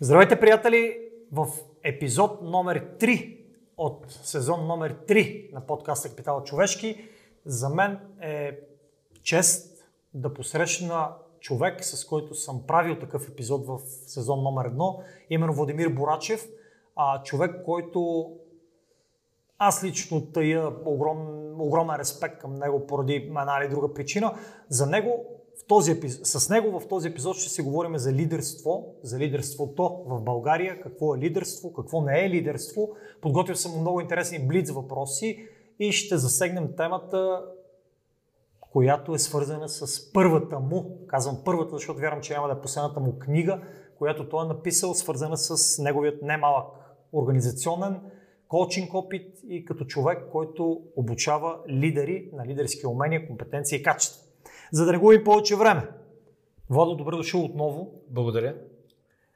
Здравейте, приятели! В епизод номер 3 от сезон номер 3 на подкаста Капитал Човешки, за мен е чест да посрещна човек, с който съм правил такъв епизод в сезон номер 1, именно Владимир Борачев, а, човек, който аз лично тая огром, огромен респект към него поради една или друга причина. За него в този епизод, с него в този епизод ще си говорим за лидерство, за лидерството в България, какво е лидерство, какво не е лидерство. Подготвил съм много интересни блиц въпроси и ще засегнем темата, която е свързана с първата му, казвам първата, защото вярвам, че няма да е последната му книга, която той е написал, свързана с неговият немалък организационен коучинг опит и като човек, който обучава лидери на лидерски умения, компетенции и качества. За да не губим повече време. Владо, добре дошъл отново. Благодаря.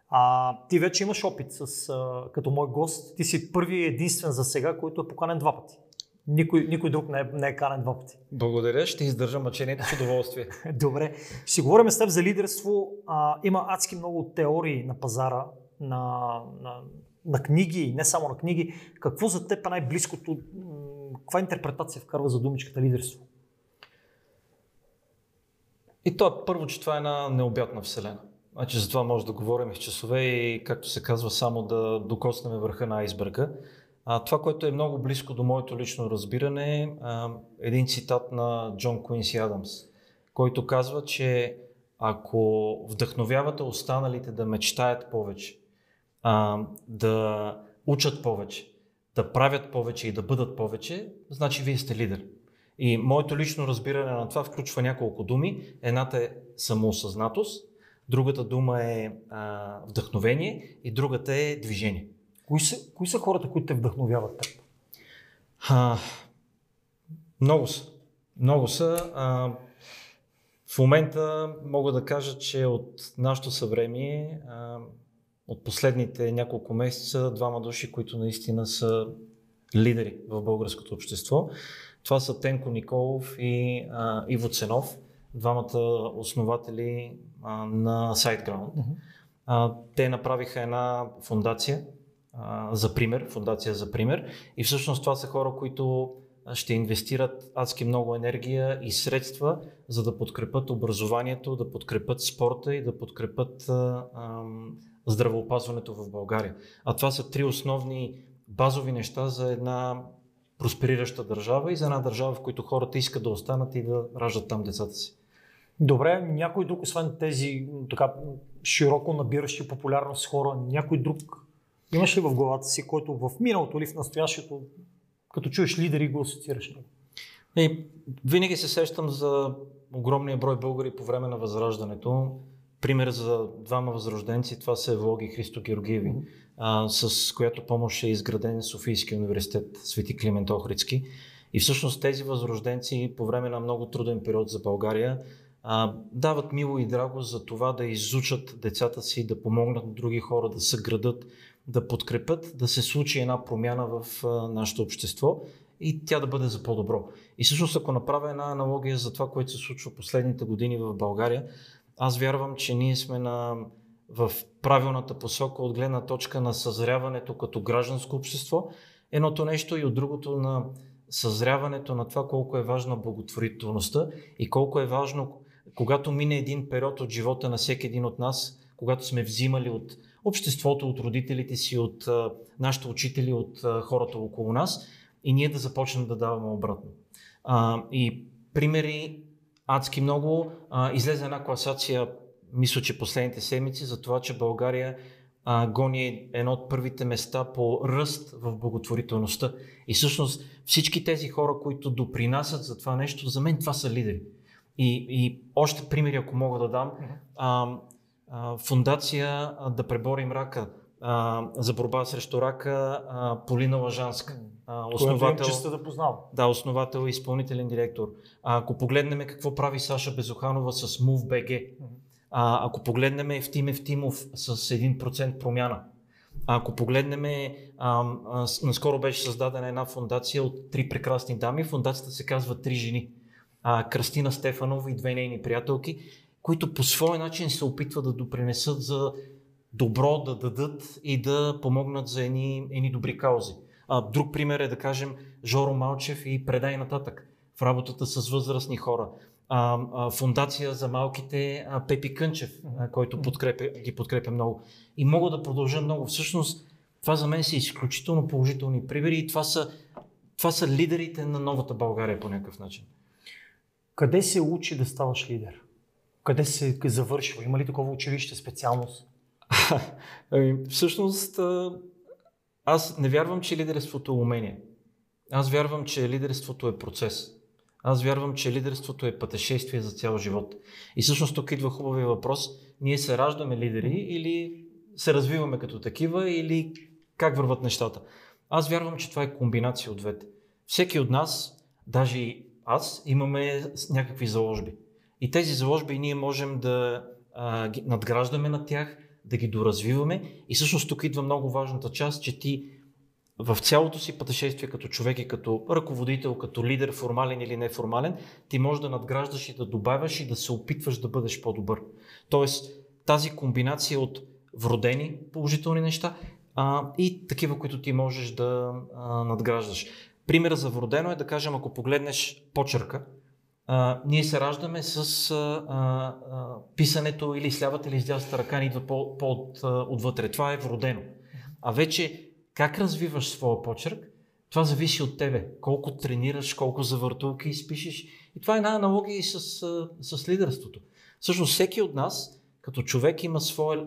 А, ти вече имаш опит с, а, като мой гост. Ти си първи и единствен за сега, който е поканен два пъти. Никой, никой друг не е, не е канен два пъти. Благодаря, ще издържа мъчението с удоволствие. Добре. Ще говорим с теб за лидерство. А, има адски много теории на пазара, на, на, на книги, не само на книги. Какво за теб е най-близкото, каква интерпретация вкарва за думичката лидерство? И то е първо, че това е една необятна вселена. Значи за това може да говорим с часове и, както се казва, само да докоснем върха на айсберга. А, това, което е много близко до моето лично разбиране, е един цитат на Джон Куинси Адамс, който казва, че ако вдъхновявате останалите да мечтаят повече, а, да учат повече, да правят повече и да бъдат повече, значи вие сте лидер. И моето лично разбиране на това включва няколко думи. Едната е самоосъзнатост, другата дума е а, вдъхновение и другата е движение. Кои са, кои са хората, които те вдъхновяват теб? А, много са. Много са. А, в момента мога да кажа, че от нашето съвремие, а, от последните няколко месеца, двама души, които наистина са лидери в българското общество. Това са Тенко Николов и а, Иво Ценов, двамата основатели а, на SiteGround. Uh-huh. А, те направиха една фундация а, за пример, фундация за пример и всъщност това са хора, които ще инвестират адски много енергия и средства, за да подкрепят образованието, да подкрепят спорта и да подкрепят а, а, здравеопазването в България. А това са три основни базови неща за една просперираща държава и за една държава, в която хората искат да останат и да раждат там децата си. Добре, някой друг, освен тези така широко набиращи популярност хора, някой друг имаш ли в главата си, който в миналото или в настоящето, като чуеш лидери, го асоциираш? И, винаги се сещам за огромния брой българи по време на Възраждането. Пример за двама възрожденци, това са Евлоги Христо Георгиеви. Mm-hmm а, с която помощ е изграден Софийския университет Свети Климент Охридски. И всъщност тези възрожденци по време на много труден период за България а, дават мило и драго за това да изучат децата си, да помогнат на други хора, да съградат, да подкрепят, да се случи една промяна в а, нашето общество и тя да бъде за по-добро. И всъщност ако направя една аналогия за това, което се случва последните години в България, аз вярвам, че ние сме на в правилната посока от гледна точка на съзряването като гражданско общество. Едното нещо и от другото на съзряването на това колко е важна благотворителността и колко е важно, когато мине един период от живота на всеки един от нас, когато сме взимали от обществото, от родителите си, от а, нашите учители, от а, хората около нас и ние да започнем да даваме обратно. А, и примери адски много. А, излезе една класация мисля, че последните седмици за това, че България а, гони едно от първите места по ръст в благотворителността. И всъщност всички тези хора, които допринасят за това нещо, за мен това са лидери. И, и още примери, ако мога да дам. А, а, фундация а, Да преборим рака а, за борба срещу рака а, Полина Лъжанска. А, основател, честа да познавам. Да, основател и изпълнителен директор. А, ако погледнем какво прави Саша Безоханова с MoveBG, а, ако погледнем Евтим Евтимов с 1% промяна, а ако погледнем, а, а, наскоро беше създадена една фундация от три прекрасни дами. Фундацията се казва Три жени. А, Кръстина Стефанова и две нейни приятелки, които по свой начин се опитват да допринесат за добро да дадат и да помогнат за едни, едни добри каузи. А, друг пример е да кажем Жоро Малчев и Предай нататък в работата с възрастни хора. А, а, фундация за малките а, Пепи Кънчев, а, който подкрепя, ги подкрепя много. И мога да продължа много. Всъщност, това за мен са изключително положителни примери и това са, това са лидерите на новата България по някакъв начин. Къде се учи да ставаш лидер? Къде се завършва? Има ли такова училище, специалност? ами, всъщност, аз не вярвам, че лидерството е умение. Аз вярвам, че лидерството е процес. Аз вярвам, че лидерството е пътешествие за цял живот. И всъщност тук идва хубавия въпрос. Ние се раждаме лидери или се развиваме като такива или как върват нещата. Аз вярвам, че това е комбинация от двете. Всеки от нас, даже и аз, имаме някакви заложби. И тези заложби ние можем да а, надграждаме на тях, да ги доразвиваме. И всъщност тук идва много важната част, че ти в цялото си пътешествие като човек и като ръководител, като лидер, формален или неформален, ти можеш да надграждаш и да добавяш и да се опитваш да бъдеш по-добър. Тоест, тази комбинация от вродени положителни неща а, и такива, които ти можеш да а, надграждаш. Пример за вродено е да кажем, ако погледнеш почерка, а, ние се раждаме с а, а, писането или с лявата или с дясната ръка ни идва по, по от, отвътре. Това е вродено. А вече как развиваш своя почерк, това зависи от тебе. Колко тренираш, колко завъртулки изпишеш. И това е една аналогия и с, с лидерството. Всъщност всеки от нас, като човек, има своя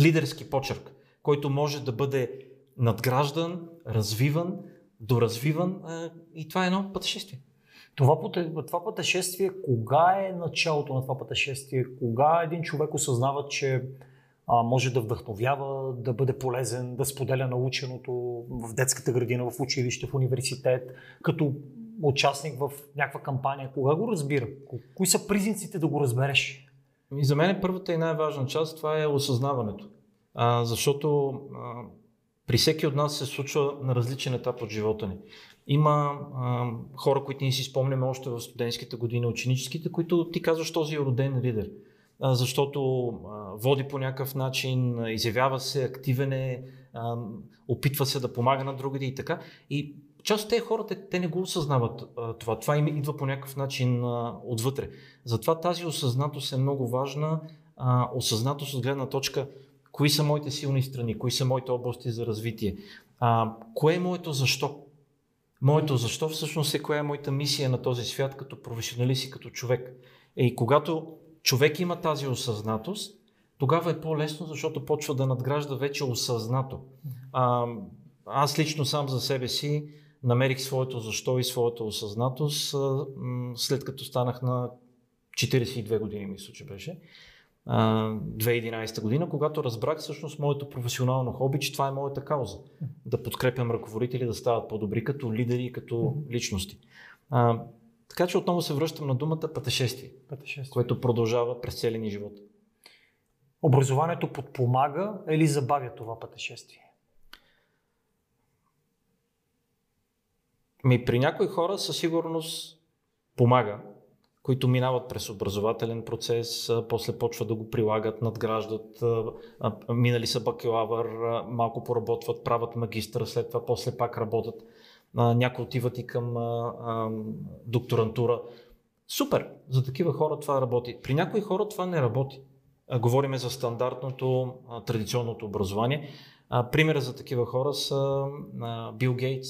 лидерски почерк, който може да бъде надграждан, развиван, доразвиван а, и това е едно пътешествие. Това, това пътешествие, кога е началото на това пътешествие? Кога един човек осъзнава, че а, може да вдъхновява, да бъде полезен, да споделя наученото в детската градина, в училище, в университет, като участник в някаква кампания. Кога го разбира? Кои са признаците да го разбереш? И за мен първата и най-важна част това е осъзнаването. А, защото а, при всеки от нас се случва на различен етап от живота ни. Има а, хора, които ние си спомняме още в студентските години, ученическите, които ти казваш този е роден лидер защото води по някакъв начин, изявява се, активен е, опитва се да помага на другите и така. И част от тези хора, те, те не го осъзнават това. Това им идва по някакъв начин отвътре. Затова тази осъзнатост е много важна. осъзнатост от гледна точка кои са моите силни страни, кои са моите области за развитие, а, кое е моето защо. Моето защо всъщност е коя е моята мисия на този свят като професионалист и като човек. И когато човек има тази осъзнатост, тогава е по-лесно, защото почва да надгражда вече осъзнато. А, аз лично сам за себе си намерих своето защо и своята осъзнатост след като станах на 42 години, мисля, че беше. 2011 година, когато разбрах всъщност моето професионално хоби, че това е моята кауза. Да подкрепям ръководители да стават по-добри като лидери и като личности. Така че отново се връщам на думата пътешествие, пътешествие. което продължава през целия ни живот. Образованието подпомага или забавя това пътешествие? Ми, при някои хора със сигурност помага, които минават през образователен процес, после почват да го прилагат, надграждат, минали са бакалавър, малко поработват, правят магистър, след това после пак работят някои отиват и към докторантура. Супер! За такива хора това работи. При някои хора това не работи. Говориме за стандартното, традиционното образование. Примера за такива хора са Бил Гейтс,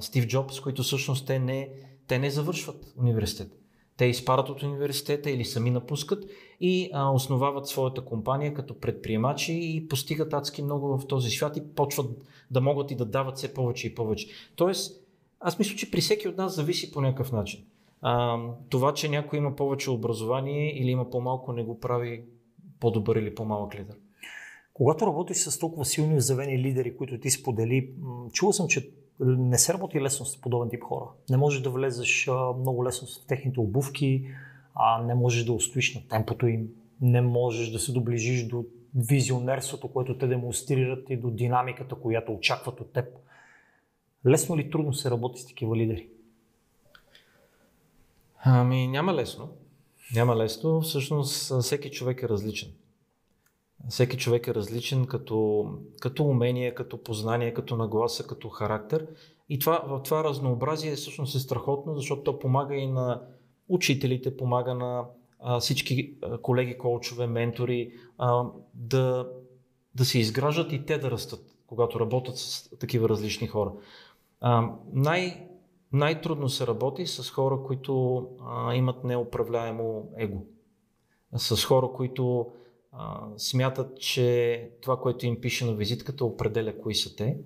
Стив Джобс, които всъщност те не, те не завършват университет. Те изпадат от университета или сами напускат и а, основават своята компания като предприемачи и постигат адски много в този свят и почват да могат и да дават все повече и повече. Тоест, аз мисля, че при всеки от нас зависи по някакъв начин. А, това, че някой има повече образование или има по-малко, не го прави по-добър или по-малък лидер. Когато работиш с толкова силни и завени лидери, които ти сподели, чувал съм, че не се работи лесно с подобен тип хора. Не можеш да влезеш много лесно в техните обувки, а не можеш да устоиш на темпото им, не можеш да се доближиш до визионерството, което те демонстрират и до динамиката, която очакват от теб. Лесно или трудно се работи с такива лидери? Ами няма лесно. Няма лесно. Всъщност всеки човек е различен. Всеки човек е различен като, като умение, като познание, като нагласа, като характер. И това, това разнообразие всъщност е страхотно, защото то помага и на учителите, помага на а, всички колеги, коучове, ментори а, да, да се изграждат и те да растат, когато работят с такива различни хора. А, най, най-трудно се работи с хора, които а, имат неуправляемо его. С хора, които смятат, че това, което им пише на визитката, определя кои са те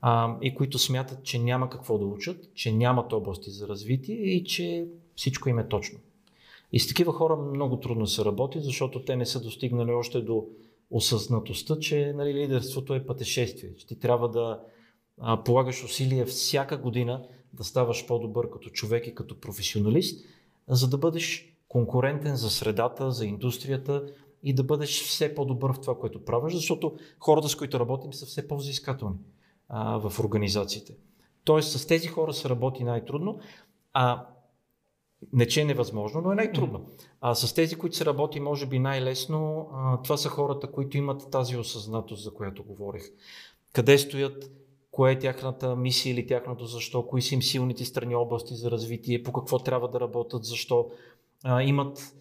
а, и които смятат, че няма какво да учат, че нямат области за развитие и че всичко им е точно. И с такива хора много трудно се работи, защото те не са достигнали още до осъзнатостта, че нали, лидерството е пътешествие. Че ти трябва да а, полагаш усилия всяка година да ставаш по-добър като човек и като професионалист, за да бъдеш конкурентен за средата, за индустрията и да бъдеш все по-добър в това, което правиш, защото хората, с които работим, са все по-взискателни в организациите. Тоест, с тези хора се работи най-трудно, а не, че е невъзможно, но е най-трудно. А с тези, които се работи, може би най-лесно, а, това са хората, които имат тази осъзнатост, за която говорих. Къде стоят, кое е тяхната мисия или тяхното защо, кои са им силните страни области за развитие, по какво трябва да работят, защо. А, имат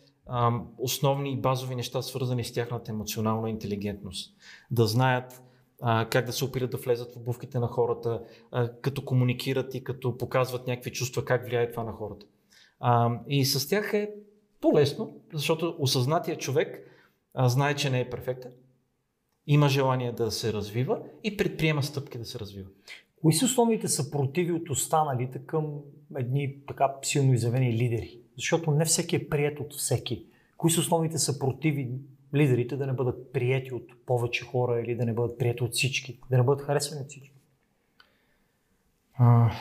основни и базови неща, свързани с тяхната емоционална интелигентност. Да знаят а, как да се опират да влезат в обувките на хората, а, като комуникират и като показват някакви чувства, как влияе това на хората. А, и с тях е по-лесно, защото осъзнатия човек а, знае, че не е перфектен, има желание да се развива и предприема стъпки да се развива. Кои са основните съпротиви от останалите към едни така силно изявени лидери? Защото не всеки е прият от всеки. Кои са основните съпротиви лидерите да не бъдат прияти от повече хора или да не бъдат прияти от всички, да не бъдат харесвани от всички? А...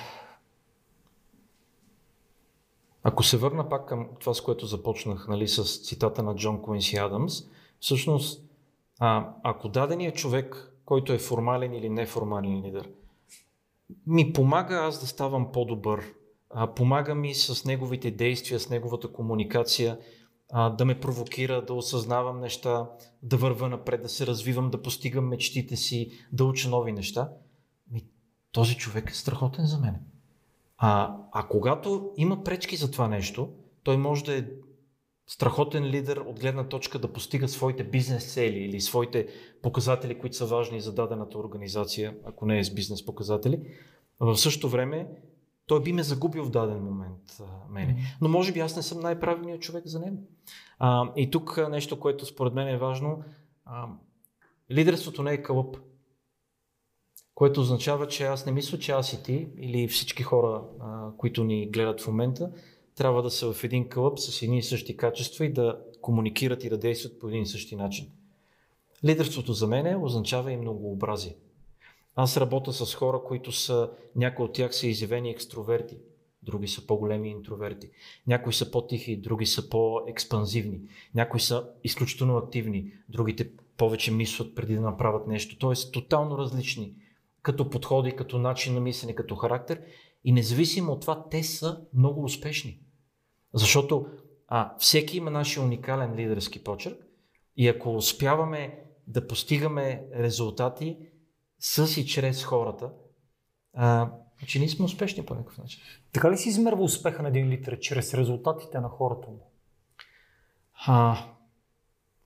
Ако се върна пак към това, с което започнах, нали, с цитата на Джон Куинси Адамс, всъщност, а, ако даденият човек, който е формален или неформален лидер, ми помага аз да ставам по-добър, а, помага ми с неговите действия, с неговата комуникация, а, да ме провокира, да осъзнавам неща, да върва напред, да се развивам, да постигам мечтите си, да уча нови неща, ми, този човек е страхотен за мен. А, а когато има пречки за това нещо, той може да е страхотен лидер от гледна точка да постига своите бизнес цели или своите показатели, които са важни за дадената организация, ако не е с бизнес показатели. В същото време той би ме загубил в даден момент а, мене. Но може би аз не съм най-правилният човек за него. А, и тук нещо, което според мен е важно. А, лидерството не е кълъп. Което означава, че аз не мисля, че аз и ти или всички хора, а, които ни гледат в момента, трябва да са в един кълъп с едни и същи качества и да комуникират и да действат по един и същи начин. Лидерството за мен означава и многообразие. Аз работя с хора, които са, някои от тях са изявени екстроверти, други са по-големи интроверти. Някои са по-тихи, други са по-експанзивни. Някои са изключително активни, другите повече мислят преди да направят нещо. Тоест, тотално различни като подходи, като начин на мислене, като характер. И независимо от това, те са много успешни. Защото а, всеки има нашия уникален лидерски почерк и ако успяваме да постигаме резултати, с и чрез хората, а, че ние сме успешни по някакъв начин. Така ли си измерва успеха на един литър чрез резултатите на хората му? А,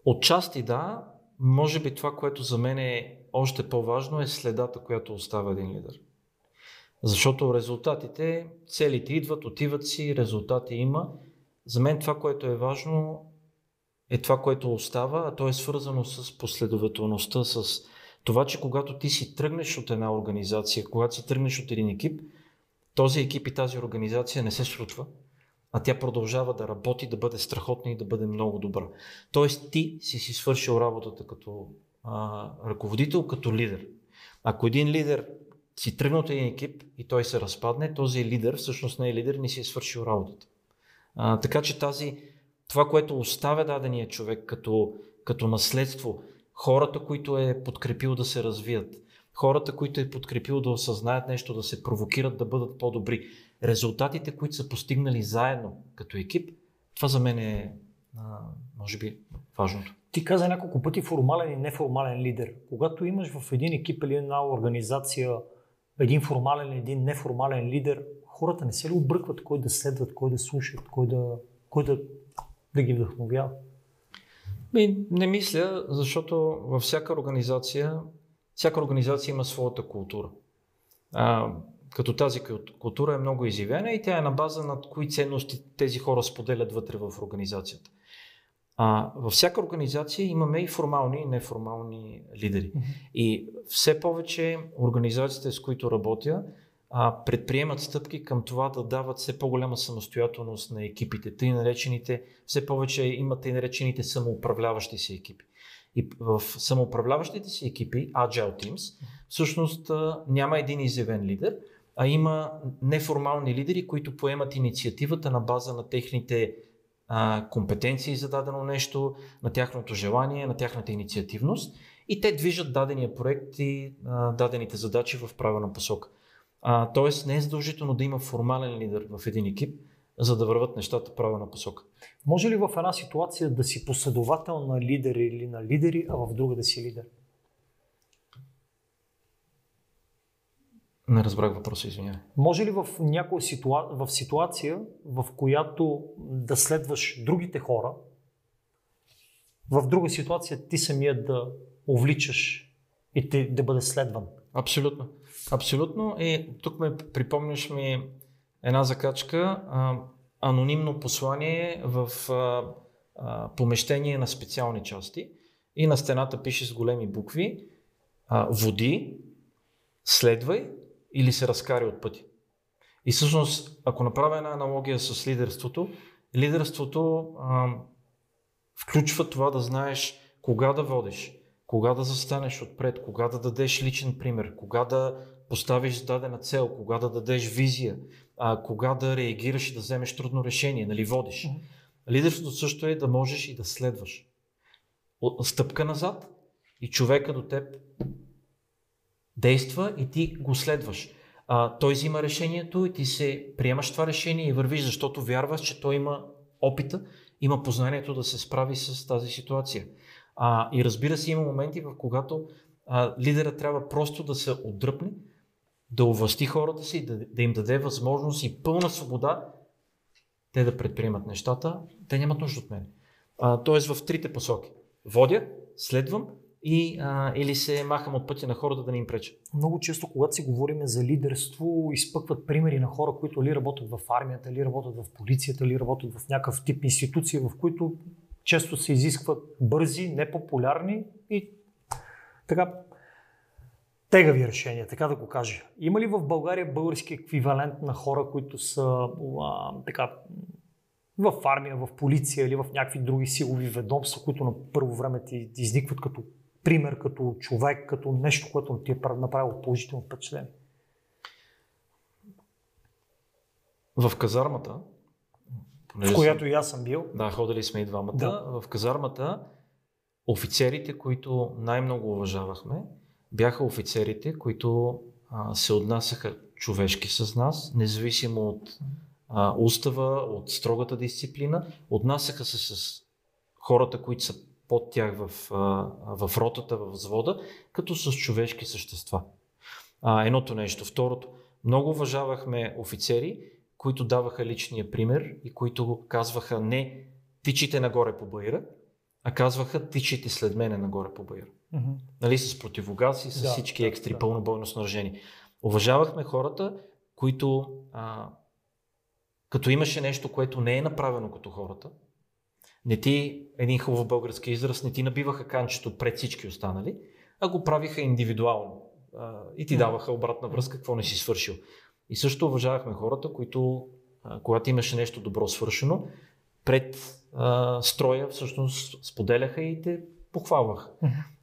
отчасти да, може би това, което за мен е още по-важно е следата, която оставя един лидер. Защото резултатите, целите идват, отиват си, резултати има. За мен това, което е важно, е това, което остава, а то е свързано с последователността, с това, че когато ти си тръгнеш от една организация, когато си тръгнеш от един екип, този екип и тази организация не се случва, а тя продължава да работи, да бъде страхотна и да бъде много добра. Тоест ти си си свършил работата като а, ръководител, като лидер. Ако един лидер си тръгнал от един екип и той се разпадне, този лидер всъщност не е лидер, не си е свършил работата. А, така че тази, това, което оставя дадения човек като, като наследство, хората, които е подкрепил да се развият, хората, които е подкрепил да осъзнаят нещо, да се провокират да бъдат по-добри, резултатите, които са постигнали заедно като екип, това за мен е, може би, важното. Ти каза няколко пъти формален и неформален лидер. Когато имаш в един екип или една организация един формален, един неформален лидер, хората не се ли обръкват кой да следват, кой да слушат, кой да, кой да, да ги вдъхновява? Ми, не мисля, защото във всяка организация, всяка организация има своята култура. А, като тази култура е много изявена и тя е на база на кои ценности тези хора споделят вътре в организацията. А, във всяка организация имаме и формални и неформални лидери. И все повече организациите, с които работя, предприемат стъпки към това да дават все по-голяма самостоятелност на екипите. Тъй наречените, все повече имат и наречените самоуправляващи се екипи. И в самоуправляващите си екипи, Agile Teams, всъщност няма един изявен лидер, а има неформални лидери, които поемат инициативата на база на техните а, компетенции за дадено нещо, на тяхното желание, на тяхната инициативност и те движат дадения проект и а, дадените задачи в правилна посока. А, тоест не е задължително да има формален лидер в един екип, за да върват нещата правилна посока. Може ли в една ситуация да си последовател на лидери или на лидери, а в друга да си лидер? Не разбрах въпроса, извинявай. Може ли в някоя ситуа... в ситуация, в която да следваш другите хора, в друга ситуация ти самия да увличаш и ти да бъде следван? Абсолютно. Абсолютно. И тук ме припомняш ми една закачка. А, анонимно послание в а, а, помещение на специални части и на стената пише с големи букви а, води, следвай или се разкари от пъти. И всъщност, ако направя една аналогия с лидерството, лидерството а, включва това да знаеш кога да водиш, кога да застанеш отпред, кога да дадеш личен пример, кога да поставиш дадена цел, кога да дадеш визия, а, кога да реагираш и да вземеш трудно решение, нали водиш. Mm-hmm. Лидерството също е да можеш и да следваш. Стъпка назад и човека до теб действа и ти го следваш. А, той взима решението и ти се приемаш това решение и вървиш, защото вярваш, че той има опита, има познанието да се справи с тази ситуация. А, и разбира се, има моменти, в когато а, лидера трябва просто да се отдръпне, да овласти хората си, да, да им даде възможност и пълна свобода те да предприемат нещата. Те нямат нужда от мен. А, тоест в трите посоки. Водя, следвам и, а, или се махам от пътя на хората да не им преча. Много често, когато си говорим за лидерство, изпъкват примери на хора, които ли работят в армията, ли работят в полицията, ли работят в някакъв тип институция, в които често се изискват бързи, непопулярни и така тегави решения, така да го кажа. Има ли в България български еквивалент на хора, които са а, така, в армия, в полиция или в някакви други силови ведомства, които на първо време ти изникват като пример, като човек, като нещо, което ти е направило положително впечатление? В казармата, в която и аз съм бил. Да, ходили сме и двамата. Да. В казармата офицерите, които най-много уважавахме, бяха офицерите, които а, се отнасяха човешки с нас, независимо от а, устава, от строгата дисциплина, отнасяха се с хората, които са под тях в, в ротата, в взвода, като с човешки същества. А, едното нещо. Второто, много уважавахме офицери, които даваха личния пример и които казваха не тичите нагоре по баира, а казваха тичите след мене нагоре по баира. Mm-hmm. Нали, с противогази, с да, всички да, екстри, да. пълно бойно снаряжение. Уважавахме хората, които а, като имаше нещо, което не е направено като хората, не ти, един хубав български израз, не ти набиваха канчето пред всички останали, а го правиха индивидуално. А, и ти даваха обратна връзка, какво не си свършил. И също уважавахме хората, които, а, когато имаше нещо добро свършено, пред а, строя всъщност споделяха и те похвалвах.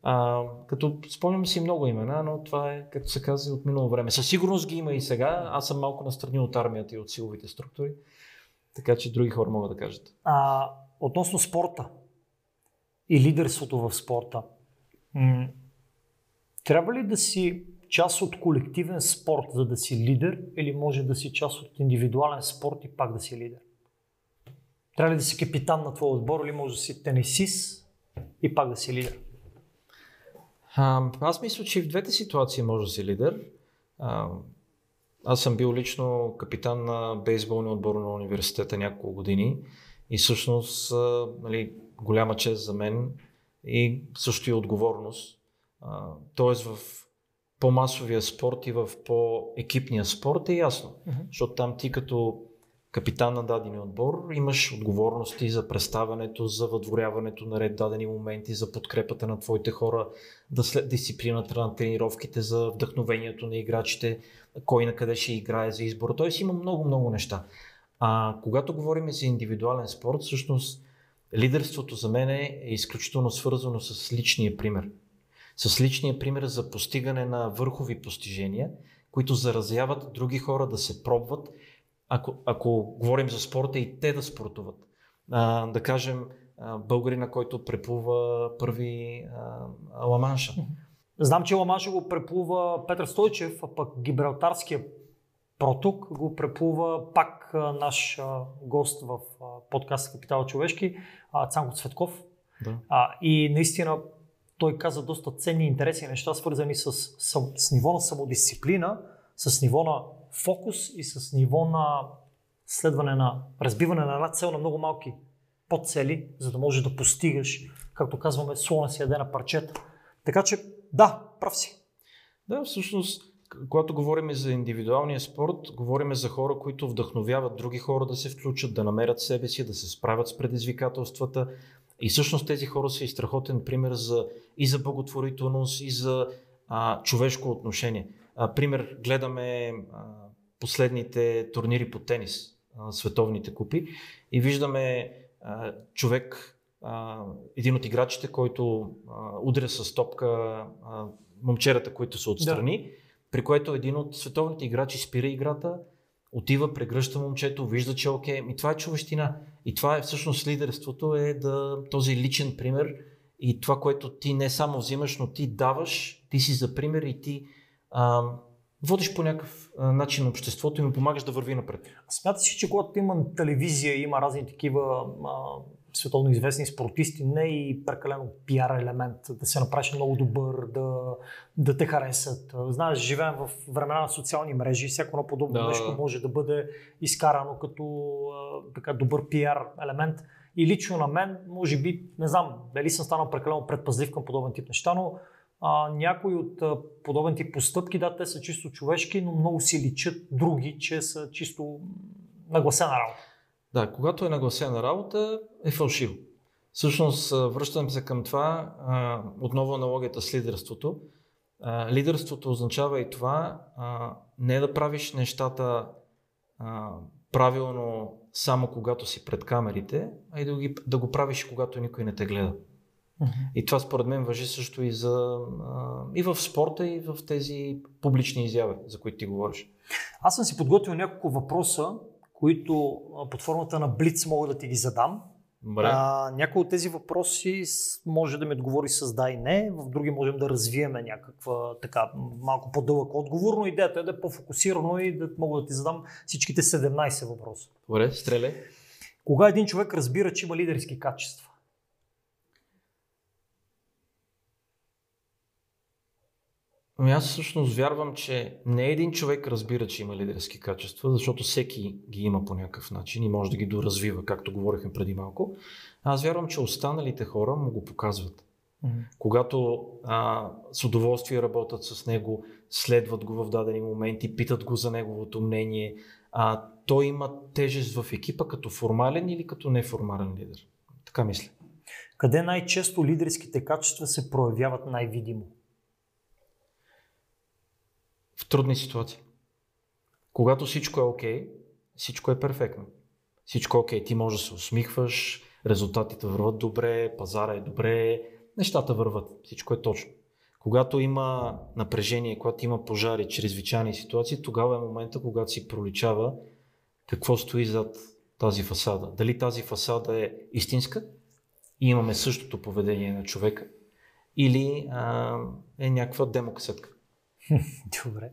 А, като спомням си много имена, но това е, както се казва, от минало време. Със сигурност ги има и сега. Аз съм малко настрани от армията и от силовите структури, така че други хора могат да кажат. А, относно спорта и лидерството в спорта, м- трябва ли да си част от колективен спорт, за да си лидер, или може да си част от индивидуален спорт и пак да си лидер? Трябва ли да си капитан на твоя отбор, или може да си тенисист и пак да си лидер? А, аз мисля, че в двете ситуации може да си лидер. А, аз съм бил лично капитан на бейсболния отбор на университета няколко години и всъщност нали, голяма чест за мен и също и отговорност. А, тоест в по-масовия спорт и в по-екипния спорт е ясно, uh-huh. защото там ти като капитан на дадения отбор, имаш отговорности за представянето, за въдворяването на ред дадени моменти, за подкрепата на твоите хора, да след дисциплината на тренировките, за вдъхновението на играчите, кой на къде ще играе за избора. Тоест има много-много неща. А когато говорим за индивидуален спорт, всъщност лидерството за мен е изключително свързано с личния пример. С личния пример за постигане на върхови постижения, които заразяват други хора да се пробват ако, ако говорим за спорта и те да спортуват. А, да кажем, българина, който преплува първи а, Ламанша. Знам, че Ламанша го преплува Петър Стойчев, а пък Гибралтарския проток го преплува пак наш гост в подкаста Капитал човешки, Цанко Цветков. Да. А, и наистина той каза доста ценни и интересни неща, свързани с, с, с ниво на самодисциплина, с ниво на фокус и с ниво на следване на разбиване на една цел на много малки подцели, за да можеш да постигаш, както казваме, слона си яде на парчета. Така че, да, прав си. Да, всъщност, когато говорим за индивидуалния спорт, говорим за хора, които вдъхновяват други хора да се включат, да намерят себе си, да се справят с предизвикателствата. И всъщност тези хора са и страхотен пример за, и за благотворителност, и за а, човешко отношение. А, пример, гледаме а, последните турнири по тенис, а, световните купи и виждаме а, човек, а, един от играчите, който а, удря с топка а, момчерата, които са отстрани, да. при което един от световните играчи спира играта, отива, прегръща момчето, вижда, че е окей. И това е човещина. И това е всъщност лидерството, е да този личен пример и това, което ти не само взимаш, но ти даваш, ти си за пример и ти а, водиш по някакъв начин обществото и му помагаш да върви напред. Смяташ си, че когато има телевизия, има разни такива а, световно известни спортисти, не и прекалено пиар елемент, да се направиш много добър, да, да те харесат. Знаеш, живеем в времена на социални мрежи и всяко едно подобно да. нещо може да бъде изкарано като така добър пиар елемент. И лично на мен, може би, не знам дали съм станал прекалено предпазлив към подобен тип неща, но а, някои от а, подобен тип постъпки, да, те са чисто човешки, но много си личат други, че са чисто нагласена работа. Да, когато е нагласена работа, е фалшиво. Всъщност, връщам се към това, а, отново аналогията с лидерството. А, лидерството означава и това, а, не да правиш нещата правилно само когато си пред камерите, а и да, ги, да го правиш когато никой не те гледа. И това според мен въжи също и, за, и в спорта, и в тези публични изяви, за които ти говориш. Аз съм си подготвил няколко въпроса, които под формата на блиц мога да ти ги задам. А, някои от тези въпроси може да ми отговори с да и не, в други можем да развиеме някаква така малко по-дълъг отговор, но идеята е да е по-фокусирано и да мога да ти задам всичките 17 въпроса. Добре, стреляй. Кога един човек разбира, че има лидерски качества? Ами аз всъщност вярвам, че не един човек разбира, че има лидерски качества, защото всеки ги има по някакъв начин и може да ги доразвива, както говорихме преди малко. Аз вярвам, че останалите хора му го показват. Mm-hmm. Когато а, с удоволствие работят с него, следват го в дадени моменти, питат го за неговото мнение, а, той има тежест в екипа като формален или като неформален лидер. Така мисля. Къде най-често лидерските качества се проявяват най-видимо? В трудни ситуации. Когато всичко е окей, okay, всичко е перфектно. Всичко е окей, okay. ти можеш да се усмихваш, резултатите върват добре, пазара е добре, нещата върват, всичко е точно. Когато има напрежение, когато има пожари, чрезвичайни ситуации, тогава е момента, когато си проличава какво стои зад тази фасада. Дали тази фасада е истинска и имаме същото поведение на човека, или а, е някаква демокасетка. Добре.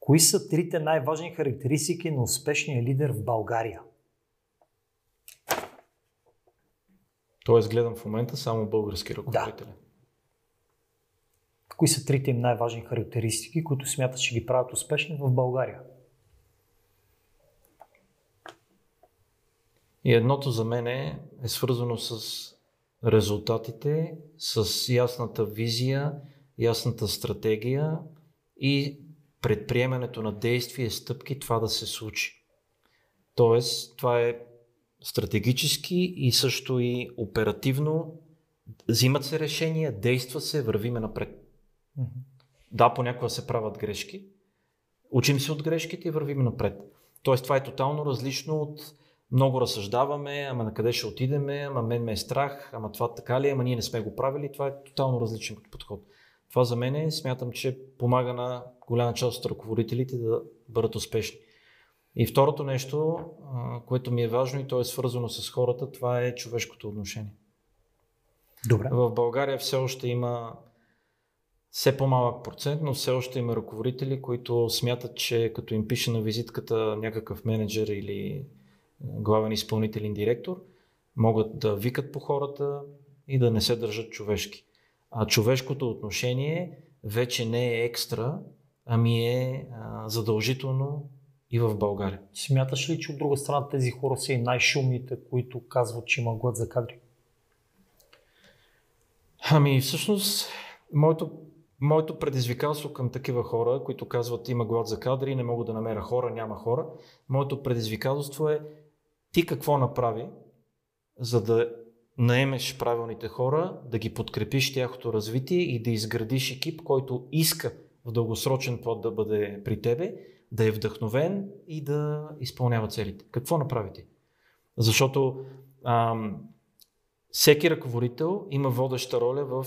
Кои са трите най-важни характеристики на успешния лидер в България? Тоест гледам в момента само български ръководители. Да. Кои са трите им най-важни характеристики, които смятат, че ги правят успешни в България? И едното за мен е, е свързано с резултатите, с ясната визия, ясната стратегия и предприемането на действия, стъпки това да се случи. Тоест, това е стратегически и също и оперативно. Взимат се решения, действа се, вървиме напред. Mm-hmm. Да, понякога се правят грешки. Учим се от грешките и вървим напред. Тоест, това е тотално различно от много разсъждаваме, ама на къде ще отидеме, ама мен ме е страх, ама това така ли, ама ние не сме го правили. Това е тотално различен подход. Това за мен е, смятам, че помага на голяма част от ръководителите да бъдат успешни. И второто нещо, което ми е важно и то е свързано с хората, това е човешкото отношение. Добре. В България все още има все по-малък процент, но все още има ръководители, които смятат, че като им пише на визитката някакъв менеджер или главен изпълнителен директор, могат да викат по хората и да не се държат човешки. А човешкото отношение вече не е екстра, ами е а, задължително и в България. Смяташ ли, че от друга страна тези хора са и най-шумните, които казват, че има глад за кадри? Ами всъщност, моето, моето предизвикателство към такива хора, които казват има глад за кадри, не мога да намеря хора, няма хора, моето предизвикателство е ти какво направи, за да наемеш правилните хора, да ги подкрепиш тяхното развитие и да изградиш екип, който иска в дългосрочен плод да бъде при тебе, да е вдъхновен и да изпълнява целите. Какво направите? Защото ам, всеки ръководител има водеща роля в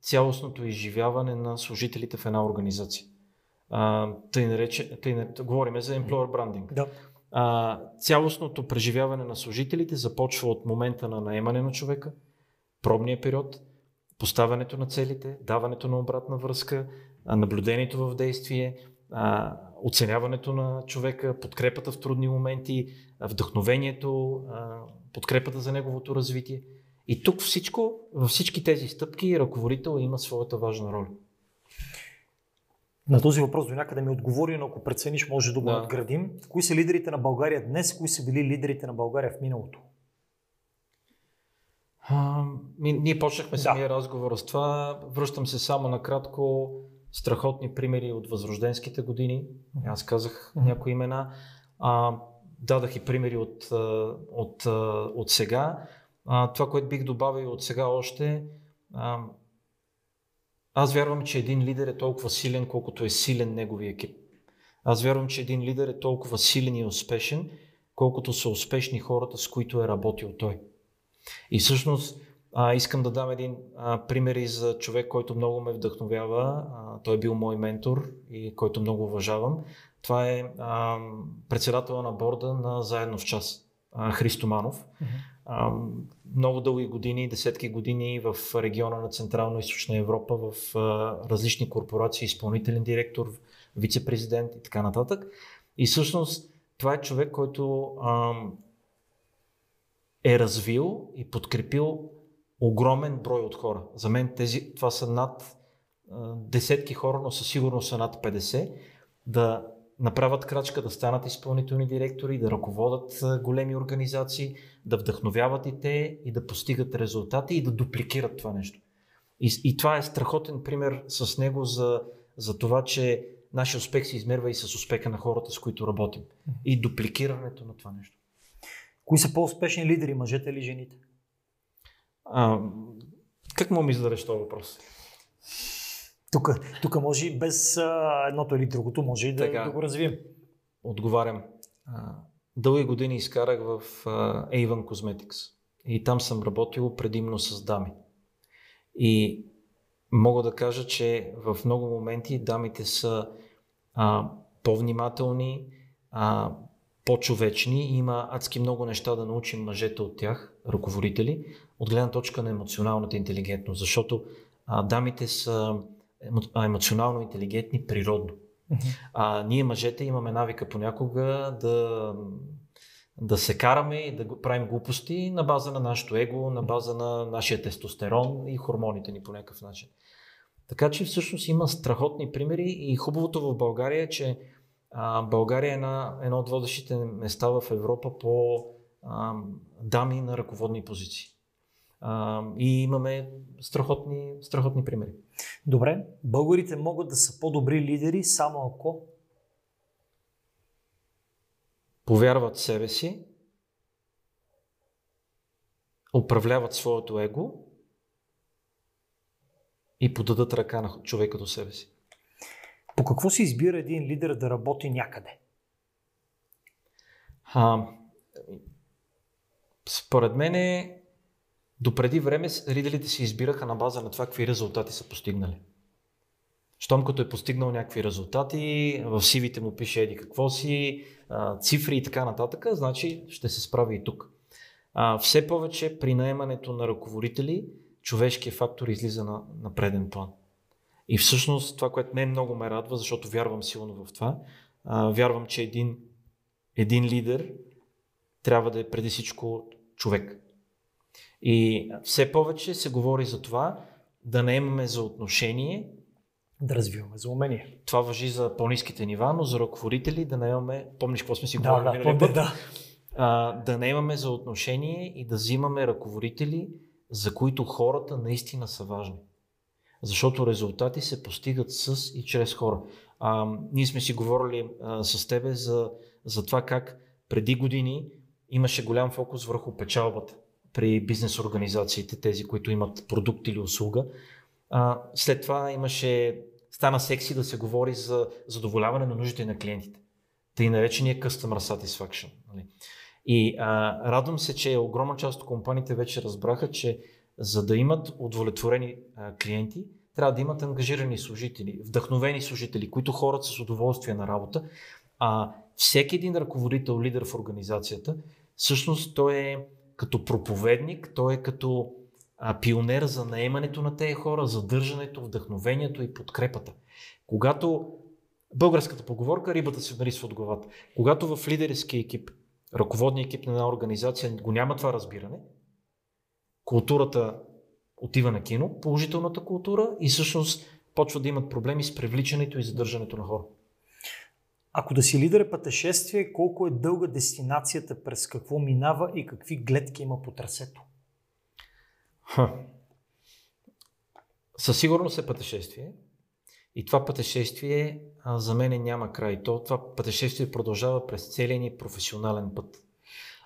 цялостното изживяване на служителите в една организация. А, тъй нарече, тъй, говориме за employer branding. Да. А, цялостното преживяване на служителите започва от момента на наемане на човека, пробния период, поставянето на целите, даването на обратна връзка, наблюдението в действие, а, оценяването на човека, подкрепата в трудни моменти, вдъхновението, а, подкрепата за неговото развитие. И тук всичко, във всички тези стъпки, ръководител има своята важна роля. На този въпрос до някъде ми отговори, но ако прецениш, може да го да. надградим. Кои са лидерите на България днес, кои са били лидерите на България в миналото? А, ми, ние почнахме да. самия разговор с това. Връщам се само накратко. Страхотни примери от възрожденските години. Аз казах mm-hmm. някои имена. А, дадах и примери от, от, от, от сега. А, това, което бих добавил от сега още, а, аз вярвам, че един лидер е толкова силен, колкото е силен неговия екип. Аз вярвам, че един лидер е толкова силен и успешен, колкото са успешни хората, с които е работил той. И всъщност а, искам да дам един а, пример и за човек, който много ме вдъхновява. А, той е бил мой ментор и който много уважавам. Това е а, председател на борда на Заедно в час, а, Христо Манов. Mm-hmm много дълги години, десетки години в региона на Централна и Източна Европа, в различни корпорации, изпълнителен директор, вице-президент и така нататък. И всъщност това е човек, който е развил и подкрепил огромен брой от хора. За мен тези, това са над десетки хора, но със сигурност са над 50, да направят крачка да станат изпълнителни директори, да ръководят големи организации, да вдъхновяват и те и да постигат резултати и да дупликират това нещо. И, и това е страхотен пример с него за, за това, че нашия успех се измерва и с успеха на хората, с които работим. И дупликирането на това нещо. Кои са по-успешни лидери, мъжете или жените? А, как му ми зададеш този въпрос? Тук, тук може и без а, едното или другото, може и да, така, да го развием. Отговарям. А, дълги години изкарах в а, Avon Cosmetics и там съм работил предимно с дами. И мога да кажа, че в много моменти дамите са а, по-внимателни, а, по-човечни и има адски много неща да научим мъжете от тях, ръководители, от гледна точка на емоционалната интелигентност, защото а, дамите са емоционално интелигентни природно. А, ние мъжете имаме навика понякога да да се караме и да го правим глупости на база на нашето его, на база на нашия тестостерон и хормоните ни по някакъв начин. Така че всъщност има страхотни примери и хубавото в България е, че а, България е на едно от водещите места в Европа по а, дами на ръководни позиции. А, и имаме страхотни, страхотни примери. Добре, българите могат да са по-добри лидери само ако повярват в себе си, управляват своето его и подадат ръка на човека до себе си. По какво се избира един лидер да работи някъде? А, според мен е, допреди време лидерите се избираха на база на това какви резултати са постигнали. Щом като е постигнал някакви резултати, в сивите му пише еди какво си, цифри и така нататък, значи ще се справи и тук. А, все повече при наемането на ръководители, човешкият фактор излиза на, на преден план. И всъщност това, което не много ме радва, защото вярвам силно в това, вярвам, че един, един лидер трябва да е преди всичко човек. И все повече се говори за това да не имаме за отношение да развиваме за умения. Това въжи за по-низките нива, но за ръководители да не имаме, помниш какво сме си да, говорили? Да, да, да. А, да не имаме за отношение и да взимаме ръководители, за които хората наистина са важни. Защото резултати се постигат с и чрез хора. А, ние сме си говорили а, с тебе за, за това как преди години имаше голям фокус върху печалбата при бизнес организациите, тези, които имат продукт или услуга. А, след това имаше, стана секси да се говори за задоволяване на нуждите на клиентите. Тъй наречения Customer Satisfaction. Нали? И а, радвам се, че огромна част от компаниите вече разбраха, че за да имат удовлетворени а, клиенти, трябва да имат ангажирани служители, вдъхновени служители, които хорат с удоволствие на работа. А всеки един ръководител, лидер в организацията, всъщност той е като проповедник, той е като а, пионер за наемането на тези хора, задържането, вдъхновението и подкрепата. Когато българската поговорка рибата се нарисва от главата. Когато в лидерски екип, ръководния екип на една организация го няма това разбиране, културата отива на кино, положителната култура и всъщност почва да имат проблеми с привличането и задържането на хора. Ако да си лидер е пътешествие, колко е дълга дестинацията, през какво минава и какви гледки има по трасето? Ха. Със сигурност е пътешествие. И това пътешествие а, за мен няма край. То, това пътешествие продължава през целия ни професионален път.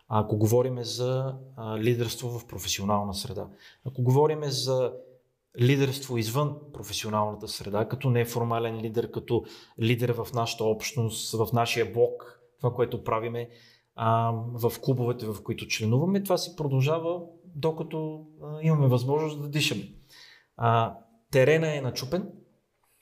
А, ако говорим за а, лидерство в професионална среда, ако говорим за лидерство извън професионалната среда, като неформален лидер, като лидер в нашата общност, в нашия блок, това, което правиме в клубовете, в които членуваме, това си продължава докато имаме възможност да дишаме. Терена е начупен,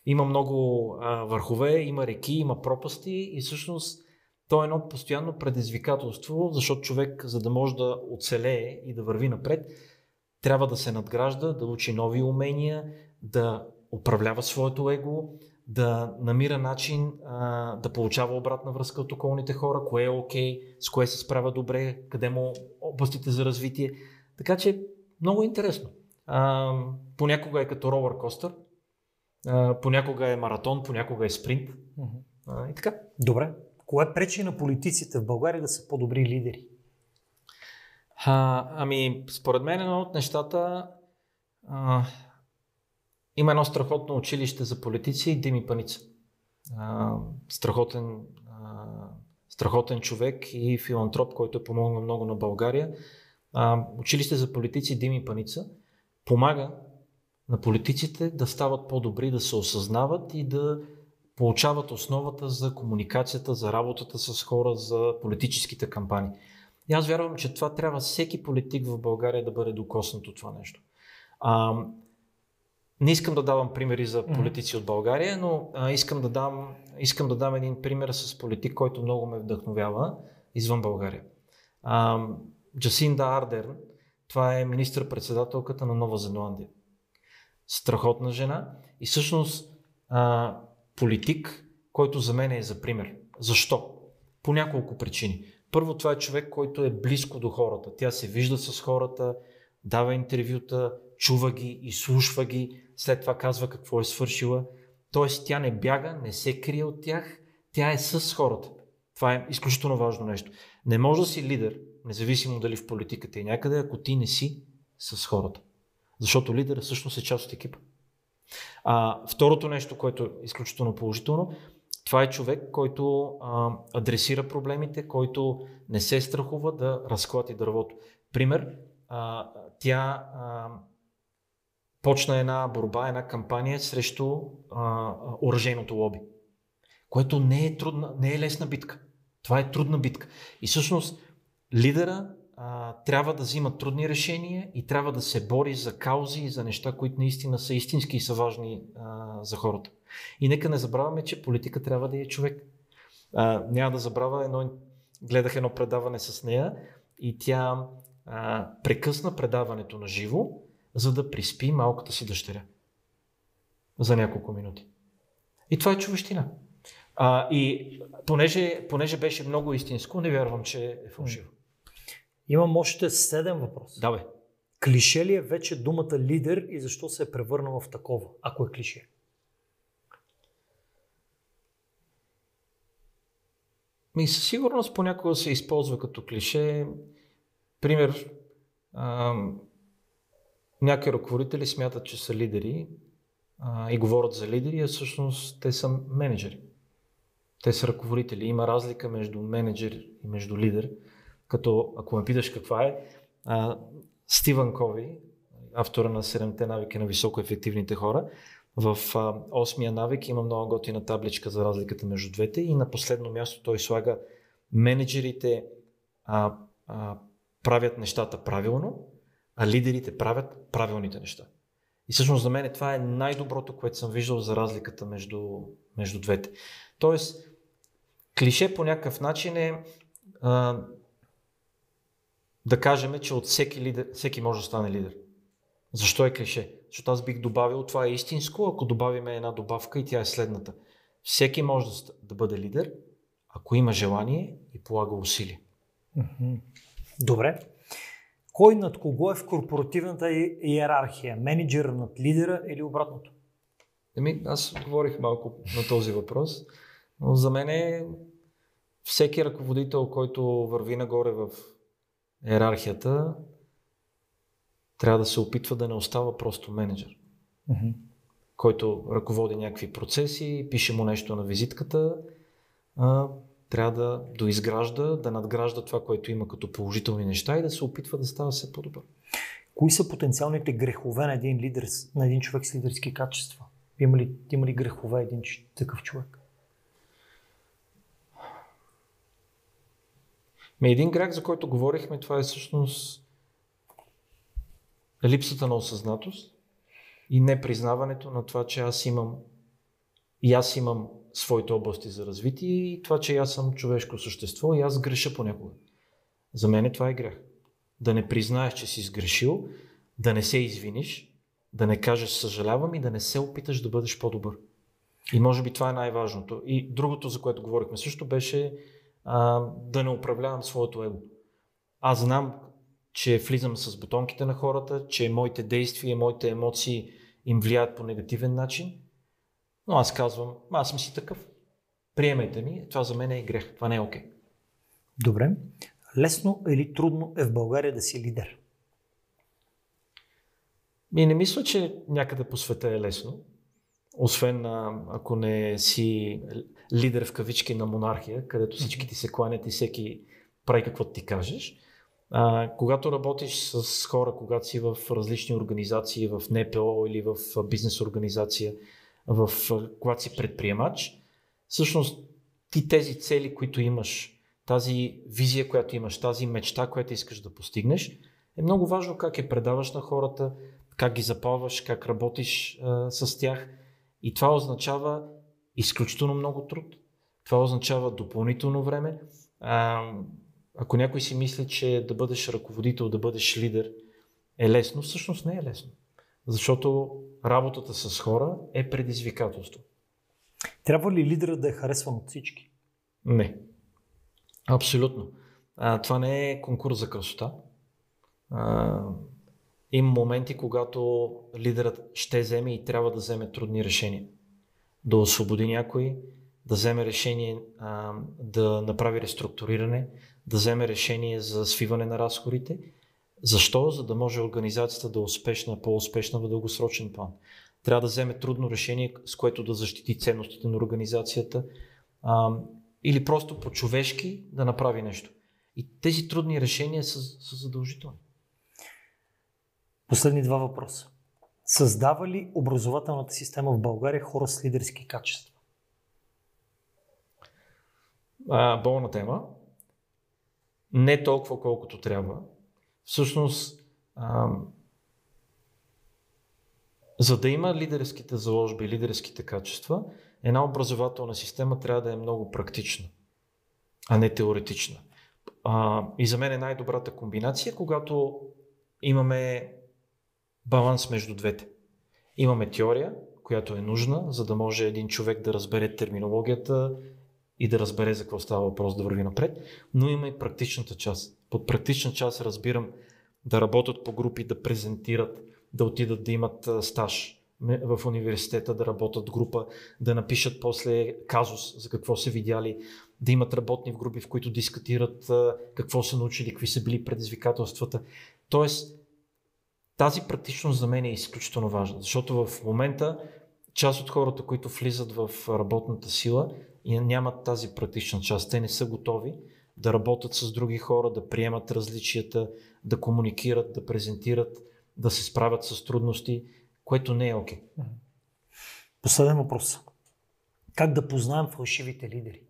има много върхове, има реки, има пропасти и всъщност то е едно постоянно предизвикателство, защото човек, за да може да оцелее и да върви напред, трябва да се надгражда, да учи нови умения, да управлява своето его, да намира начин а, да получава обратна връзка от околните хора, кое е окей, okay, с кое се справя добре, къде му областите за развитие. Така че много интересно. А, понякога е като ролър костър, а, понякога е маратон, понякога е спринт. А, и така. Добре. Кое пречи на политиците в България да са по-добри лидери? А, ами, според мен едно от нещата а, има едно страхотно училище за политици, Дими Паница. А, страхотен, а, страхотен човек и филантроп, който е помогнал много на България а, училище за политици Дими Паница помага на политиците да стават по-добри, да се осъзнават и да получават основата за комуникацията, за работата с хора, за политическите кампании. И аз вярвам, че това трябва всеки политик в България да бъде докоснат от това нещо. А, не искам да давам примери за политици mm-hmm. от България, но а, искам, да дам, искам да дам един пример с политик, който много ме вдъхновява извън България. А, Джасинда Ардерн, това е министър-председателката на Нова Зеландия. Страхотна жена и всъщност а, политик, който за мен е за пример. Защо? По няколко причини. Първо, това е човек, който е близко до хората. Тя се вижда с хората, дава интервюта, чува ги, изслушва ги, след това казва какво е свършила. Тоест, тя не бяга, не се крие от тях, тя е с хората. Това е изключително важно нещо. Не може да си лидер, независимо дали в политиката и някъде, ако ти не си с хората. Защото лидерът всъщност е част от екипа. А, второто нещо, което е изключително положително, това е човек, който а, адресира проблемите, който не се страхува да разклати дървото. Пример, а, тя а, почна една борба, една кампания срещу оръжейното лоби, което не е, трудна, не е лесна битка. Това е трудна битка. И всъщност лидера а, трябва да взима трудни решения и трябва да се бори за каузи и за неща, които наистина са истински и са важни а, за хората. И нека не забравяме, че политика трябва да е човек. А, няма да забравя, едно, гледах едно предаване с нея и тя а, прекъсна предаването на живо, за да приспи малката си дъщеря. За няколко минути. И това е човещина. А, и понеже, понеже беше много истинско, не вярвам, че е фалшиво. Имам още седем въпроса. Да, бе. Клише ли е вече думата лидер и защо се е превърнала в такова, ако е клише? Ми със сигурност понякога се използва като клише. Пример, а, някои ръководители смятат, че са лидери а, и говорят за лидери, а всъщност те са менеджери. Те са ръководители. Има разлика между менеджер и между лидер. Като, ако ме питаш каква е, а, Стивън Кови, автора на 7-те навики на високоефективните хора, в а, осмия навик има много готина табличка за разликата между двете и на последно място той слага менеджерите а, а, правят нещата правилно, а лидерите правят правилните неща. И всъщност за мен това е най-доброто, което съм виждал за разликата между, между двете. Тоест, клише по някакъв начин е а, да кажем, че от всеки, лидер, всеки може да стане лидер. Защо е клише? Защото аз бих добавил, това е истинско, ако добавим една добавка и тя е следната. Всеки може да, да бъде лидер, ако има желание и полага усилие. Добре. Кой над кого е в корпоративната иерархия? Менеджер над лидера или обратното? Еми, аз говорих малко на този въпрос, но за мен е всеки ръководител, който върви нагоре в иерархията, трябва да се опитва да не остава просто менеджер, mm-hmm. който ръководи някакви процеси, пише му нещо на визитката, а, трябва да доизгражда, да надгражда това, което има като положителни неща и да се опитва да става все по-добър. Кои са потенциалните грехове на един лидер, на един човек с лидерски качества? Има ли, има ли грехове един такъв човек? Ми един грях, за който говорихме, това е всъщност липсата на осъзнатост и непризнаването на това, че аз имам и аз имам своите области за развитие и това, че аз съм човешко същество и аз греша понякога. За мен това е грех. Да не признаеш, че си сгрешил, да не се извиниш, да не кажеш съжалявам и да не се опиташ да бъдеш по-добър. И може би това е най-важното. И другото, за което говорихме също, беше а, да не управлявам своето его. Аз знам, че влизам с бутонките на хората, че моите действия моите емоции им влияят по негативен начин, но аз казвам, аз съм си такъв. Приемайте ми, това за мен е грех, това не е окей. Okay. Добре. Лесно или трудно е в България да си лидер? И не мисля, че някъде по света е лесно. Освен ако не си лидер в кавички на монархия, където всички ти се кланят и всеки прави каквото ти кажеш. А, когато работиш с хора, когато си в различни организации, в НПО или в бизнес организация, в, когато си предприемач, всъщност ти тези цели, които имаш, тази визия, която имаш, тази мечта, която искаш да постигнеш, е много важно как я предаваш на хората, как ги запалваш, как работиш а, с тях. И това означава изключително много труд. Това означава допълнително време. А, ако някой си мисли, че да бъдеш ръководител, да бъдеш лидер е лесно, всъщност не е лесно. Защото работата с хора е предизвикателство. Трябва ли лидера да е харесван от всички? Не. Абсолютно. А, това не е конкурс за красота. А, има моменти, когато лидерът ще вземе и трябва да вземе трудни решения. Да освободи някой, да вземе решение а, да направи реструктуриране, да вземе решение за свиване на разходите. Защо? За да може организацията да е успешна, по-успешна в дългосрочен план. Трябва да вземе трудно решение, с което да защити ценностите на организацията а, или просто по-човешки да направи нещо. И тези трудни решения са, са задължителни. Последни два въпроса. Създава ли образователната система в България хора с лидерски качества? А, болна тема. Не толкова колкото трябва. Всъщност, а, за да има лидерските заложби, лидерските качества, една образователна система трябва да е много практична, а не теоретична. А, и за мен е най-добрата комбинация, когато имаме баланс между двете. Имаме теория, която е нужна, за да може един човек да разбере терминологията и да разбере за какво става въпрос да върви напред, но има и практичната част. Под практична част разбирам да работят по групи, да презентират, да отидат да имат стаж в университета, да работят група, да напишат после казус за какво са видяли, да имат работни в групи, в които дискутират какво са научили, какви са били предизвикателствата. Тоест, тази практичност за мен е изключително важна, защото в момента част от хората, които влизат в работната сила, нямат тази практична част. Те не са готови да работят с други хора, да приемат различията, да комуникират, да презентират, да се справят с трудности, което не е окей. Okay. Последен въпрос. Как да познаем фалшивите лидери?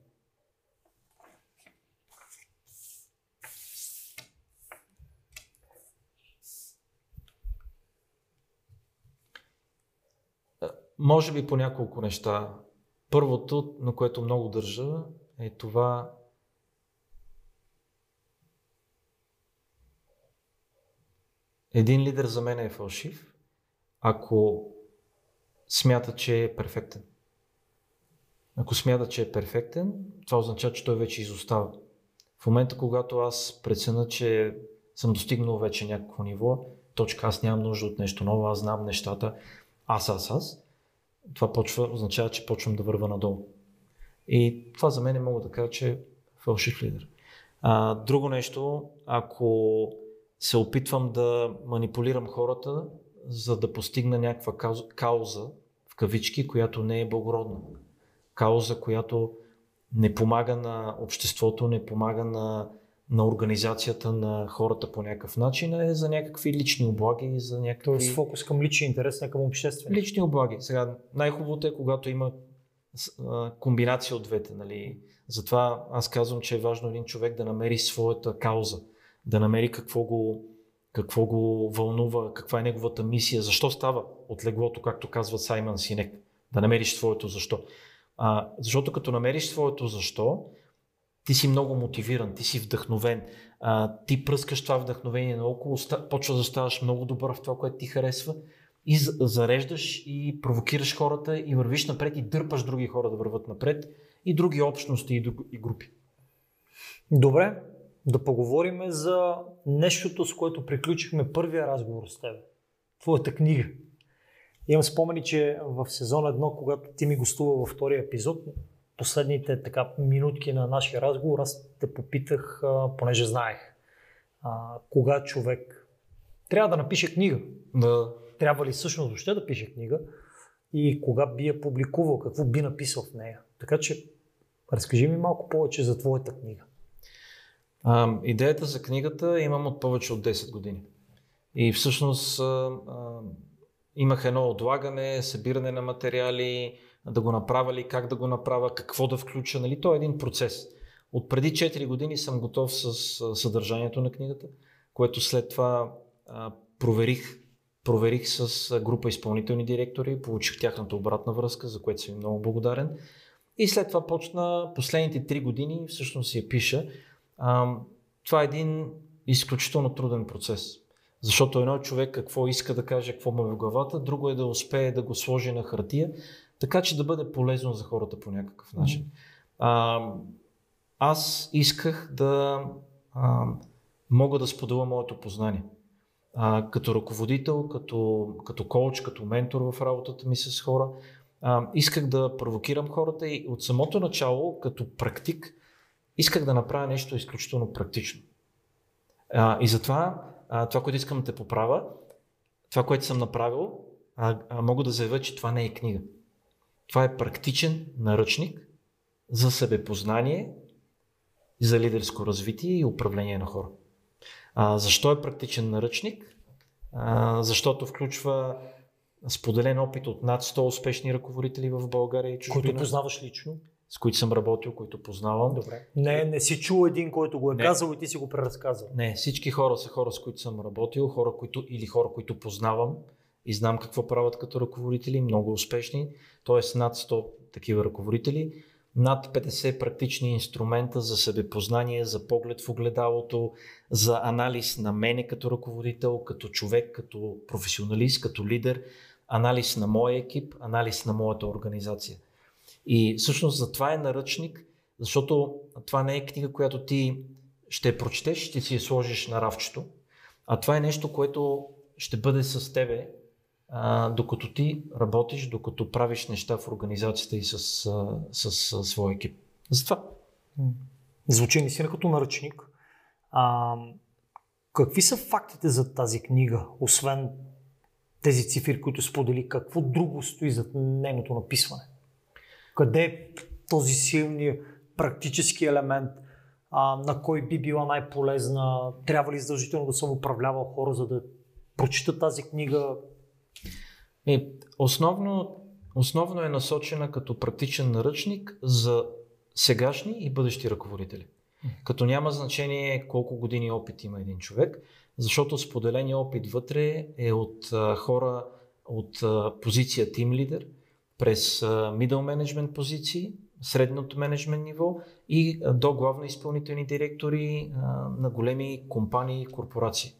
Може би по няколко неща. Първото, на което много държа, е това Един лидер за мен е фалшив, ако смята, че е перфектен. Ако смята, че е перфектен, това означава, че той вече изостава. В момента, когато аз преценя, че съм достигнал вече някакво ниво, точка, аз нямам нужда от нещо ново, аз знам нещата, аз, аз, аз, това почва, означава, че почвам да върва надолу. И това за мен мога да кажа, че е фалшив лидер. А, друго нещо, ако се опитвам да манипулирам хората, за да постигна някаква кауза, в кавички, която не е благородна. Кауза, която не помага на обществото, не помага на, на организацията на хората по някакъв начин, а е за някакви лични облаги. За някакви... Тоест фокус към лични интерес, не към обществени. Лични облаги. Сега, най-хубавото е, когато има комбинация от двете. Нали? Затова аз казвам, че е важно един човек да намери своята кауза да намери какво го, какво го вълнува, каква е неговата мисия, защо става от леглото, както казва Саймън Синек. Да намериш своето защо. А, защото като намериш своето защо, ти си много мотивиран, ти си вдъхновен, а, ти пръскаш това вдъхновение наоколо, почва да ставаш много добър в това, което ти харесва и зареждаш и провокираш хората и вървиш напред и дърпаш други хора да върват напред и други общности и, групи. Добре, да поговорим за нещото, с което приключихме първия разговор с теб. Твоята книга. Имам спомени, че в сезон 1, когато ти ми гостува във втория епизод, последните така минутки на нашия разговор, аз те попитах, понеже знаех, а, кога човек трябва да напише книга. Да. Трябва ли всъщност въобще да пише книга и кога би я публикувал, какво би написал в нея. Така че разкажи ми малко повече за твоята книга. А, идеята за книгата имам от повече от 10 години. И всъщност а, а, имах едно отлагане, събиране на материали, да го направя ли, как да го направя, какво да включа. Нали? То е един процес. От преди 4 години съм готов с съдържанието на книгата, което след това проверих, проверих с група изпълнителни директори, получих тяхната обратна връзка, за което съм много благодарен. И след това почна последните 3 години, всъщност я пиша. Това е един изключително труден процес. Защото едно човек какво иска да каже, какво му е в главата, друго е да успее да го сложи на хартия, така че да бъде полезно за хората по някакъв начин. А, аз исках да а, мога да споделя моето познание. А, като ръководител, като, като коуч, като ментор в работата ми с хора, а, исках да провокирам хората и от самото начало, като практик, исках да направя нещо изключително практично. А, и затова а, това, което искам да те поправя, това, което съм направил, а, а, мога да заявя, че това не е книга. Това е практичен наръчник за себепознание, за лидерско развитие и управление на хора. А, защо е практичен наръчник? А, защото включва споделен опит от над 100 успешни ръководители в България и чужбина. Които познаваш лично? С които съм работил, които познавам. Добре. Не, не си чул един, който го е не. казал и ти си го преразказал. Не, всички хора са хора, с които съм работил, хора, които, или хора, които познавам и знам какво правят като ръководители, много успешни, т.е. над 100 такива ръководители, над 50 практични инструмента за себепознание, за поглед в огледалото, за анализ на мене като ръководител, като човек, като професионалист, като лидер, анализ на моя екип, анализ на моята организация. И всъщност за това е наръчник, защото това не е книга, която ти ще прочетеш, ще си я сложиш на равчето, а това е нещо, което ще бъде с тебе, а, докато ти работиш, докато правиш неща в организацията и с, с, с своя екип. Затова. Звучи наистина като наръчник. А, какви са фактите за тази книга, освен тези цифри, които сподели? Какво друго стои зад нейното написване? Къде е този силния практически елемент, а, на кой би била най-полезна? Трябва ли задължително да съм управлявал хора, за да прочита тази книга? И основно, основно е насочена като практичен наръчник за сегашни и бъдещи ръководители. Като няма значение колко години опит има един човек, защото споделения опит вътре е от а, хора от а, позиция Team Leader, през middle management позиции, средното менеджмент ниво и до главни изпълнителни директори на големи компании и корпорации.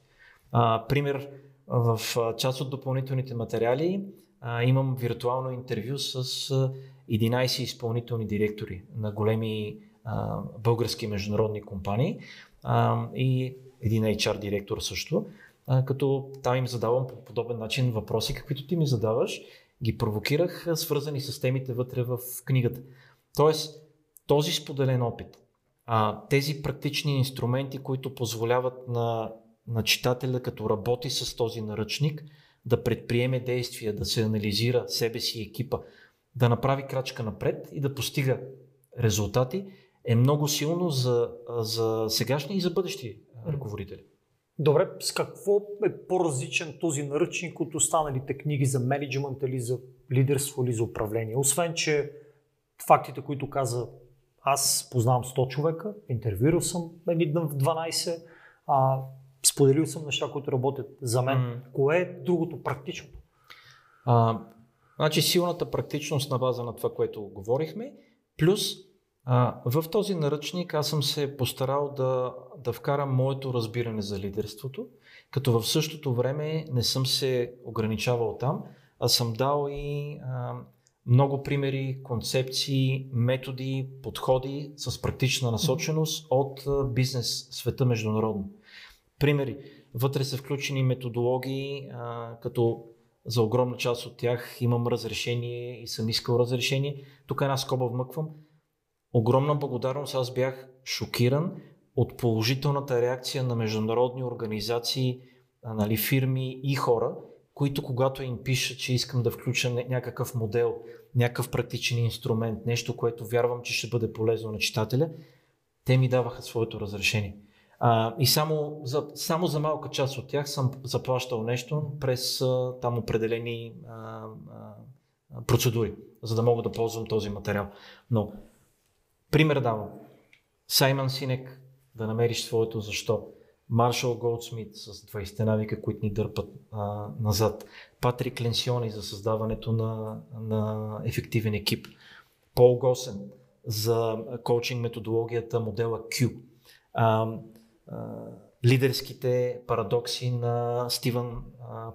Пример, в част от допълнителните материали а, имам виртуално интервю с 11 изпълнителни директори на големи а, български международни компании а, и един HR директор също, а, като там им задавам по подобен начин въпроси, каквито ти ми задаваш, ги провокирах, свързани с темите вътре в книгата. Тоест, този споделен опит, а, тези практични инструменти, които позволяват на, на читателя, като работи с този наръчник, да предприеме действия, да се анализира себе си и екипа, да направи крачка напред и да постига резултати, е много силно за, за сегашни и за бъдещи ръководители. Добре, с какво е по-различен този наръчник от останалите книги за менеджмент или за лидерство или за управление? Освен, че фактите, които каза аз познавам 100 човека, интервюирал съм едни в 12, а, споделил съм неща, които работят за мен. Mm. Кое е другото практичното? А, значи силната практичност на база на това, което говорихме, плюс а, в този наръчник аз съм се постарал да, да вкарам моето разбиране за лидерството, като в същото време не съм се ограничавал там, а съм дал и а, много примери, концепции, методи, подходи с практична насоченост от бизнес света международно. Примери. Вътре са включени методологии, а, като за огромна част от тях имам разрешение и съм искал разрешение. Тук една скоба вмъквам огромна благодарност. Аз бях шокиран от положителната реакция на международни организации, нали, фирми и хора, които когато им пиша, че искам да включа някакъв модел, някакъв практичен инструмент, нещо, което вярвам, че ще бъде полезно на читателя, те ми даваха своето разрешение. А, и само за, само за малка част от тях съм заплащал нещо през а, там определени а, а, процедури, за да мога да ползвам този материал. Но Пример давам. Саймън Синек, да намериш своето защо. Маршал Голдсмит с 20 навика, които ни дърпат а, назад. Патрик Ленсиони за създаването на, на ефективен екип. Пол Госен за коучинг методологията модела Q. А, лидерските парадокси на Стивън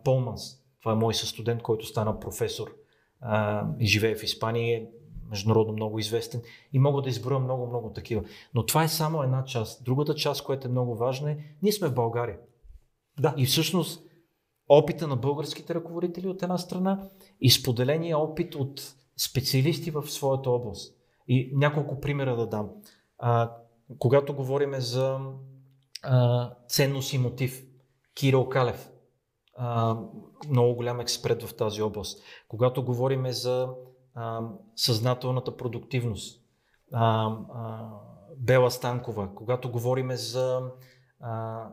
Полманс. Това е мой състудент, който стана професор а, и живее в Испания международно много известен и мога да изброя много, много такива. Но това е само една част. Другата част, която е много важна е, ние сме в България. Да. И всъщност опита на българските ръководители от една страна и споделения опит от специалисти в своята област. И няколко примера да дам. А, когато говорим за ценност и мотив, Кирил Калев, а, много голям експерт в тази област. Когато говорим за а, съзнателната продуктивност, а, а, Бела Станкова, когато говорим за а,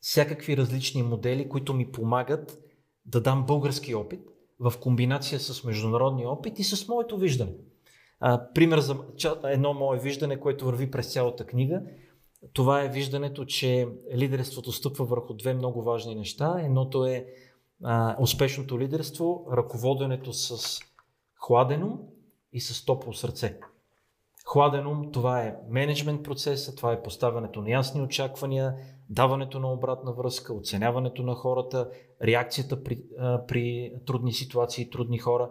всякакви различни модели, които ми помагат да дам български опит в комбинация с международния опит и с моето виждане. А, пример за едно мое виждане, което върви през цялата книга, това е виждането, че лидерството стъпва върху две много важни неща. Едното е а, успешното лидерство, ръководенето с хладено и с топло сърце. Хладен ум, това е менеджмент процеса, това е поставянето на ясни очаквания, даването на обратна връзка, оценяването на хората, реакцията при, а, при трудни ситуации, трудни хора.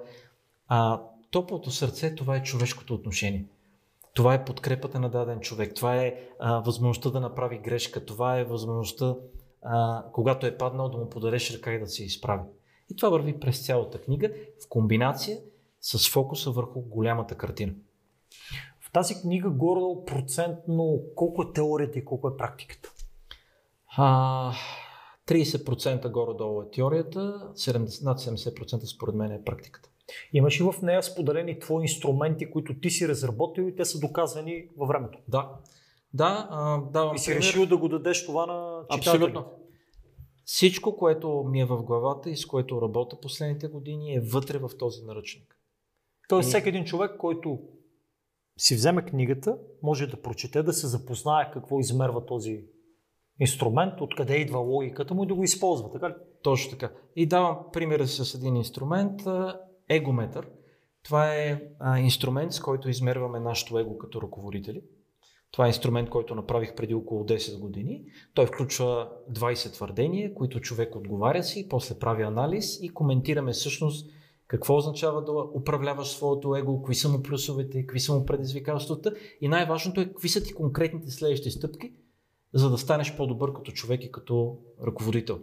А топлото сърце, това е човешкото отношение. Това е подкрепата на даден човек, това е а, възможността да направи грешка, това е възможността, а, когато е паднал, да му подареш ръка и да се изправи. И това върви през цялата книга в комбинация с фокуса върху голямата картина. В тази книга горе процентно колко е теорията и колко е практиката? А, 30% горе-долу е теорията, 70, над 70% според мен е практиката. Имаш ли в нея споделени твои инструменти, които ти си разработил и те са доказани във времето? Да. Да, а, давам И си пример. решил да го дадеш това на читателите? Абсолютно. Всичко, което ми е в главата и с което работя последните години е вътре в този наръчник. Тоест, и... всеки един човек, който си вземе книгата, може да прочете, да се запознае какво измерва този инструмент, откъде идва логиката му и да го използва, така ли? Точно така. И давам пример с един инструмент, егометър. Това е а, инструмент, с който измерваме нашето его като ръководители. Това е инструмент, който направих преди около 10 години. Той включва 20 твърдения, които човек отговаря си, после прави анализ и коментираме всъщност какво означава да управляваш своето его, кои са му плюсовете, какви са му предизвикателствата и най-важното е какви са ти конкретните следващи стъпки, за да станеш по-добър като човек и като ръководител.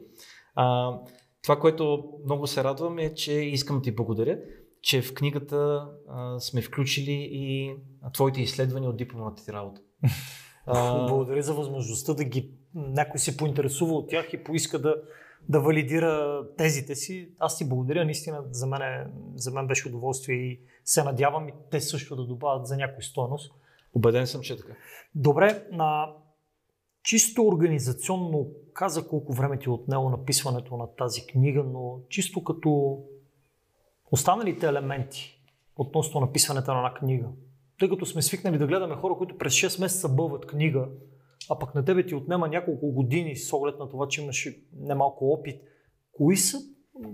А, това, което много се радвам е, че искам да ти благодаря, че в книгата а, сме включили и твоите изследвания от дипломната ти работа. А... Благодаря за възможността да ги някой се поинтересува от тях и поиска да, да валидира тезите си. Аз ти благодаря, наистина за мен, за мен беше удоволствие и се надявам и те също да добавят за някой стойност. Обеден съм, че е така. Добре, на чисто организационно каза колко време ти е отнело написването на тази книга, но чисто като останалите елементи относно написването на една книга. Тъй като сме свикнали да гледаме хора, които през 6 месеца бълват книга, а пък на тебе ти отнема няколко години с оглед на това, че имаш немалко опит. Кои са,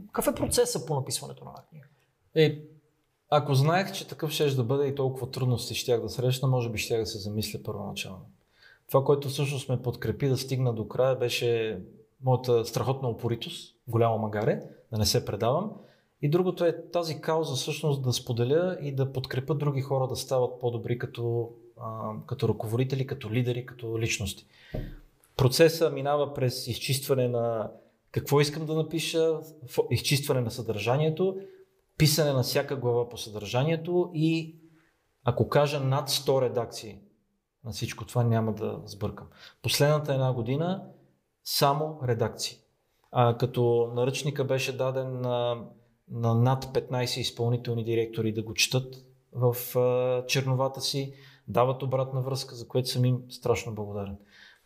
какъв е процесът по написването на една книга? Е, ако знаех, че такъв ще да бъде и толкова трудности щях да срещна, може би щях да се замисля първоначално. Това, което всъщност ме подкрепи да стигна до края, беше моята страхотна упоритост, голямо магаре, да не се предавам. И другото е тази кауза всъщност да споделя и да подкрепя други хора да стават по-добри като, а, като ръководители, като лидери, като личности. Процесът минава през изчистване на какво искам да напиша, изчистване на съдържанието, писане на всяка глава по съдържанието и ако кажа над 100 редакции на всичко това, няма да сбъркам. Последната една година само редакции. А, като наръчника беше даден на, на над 15 изпълнителни директори да го четат в а, черновата си, дават обратна връзка, за което съм им страшно благодарен.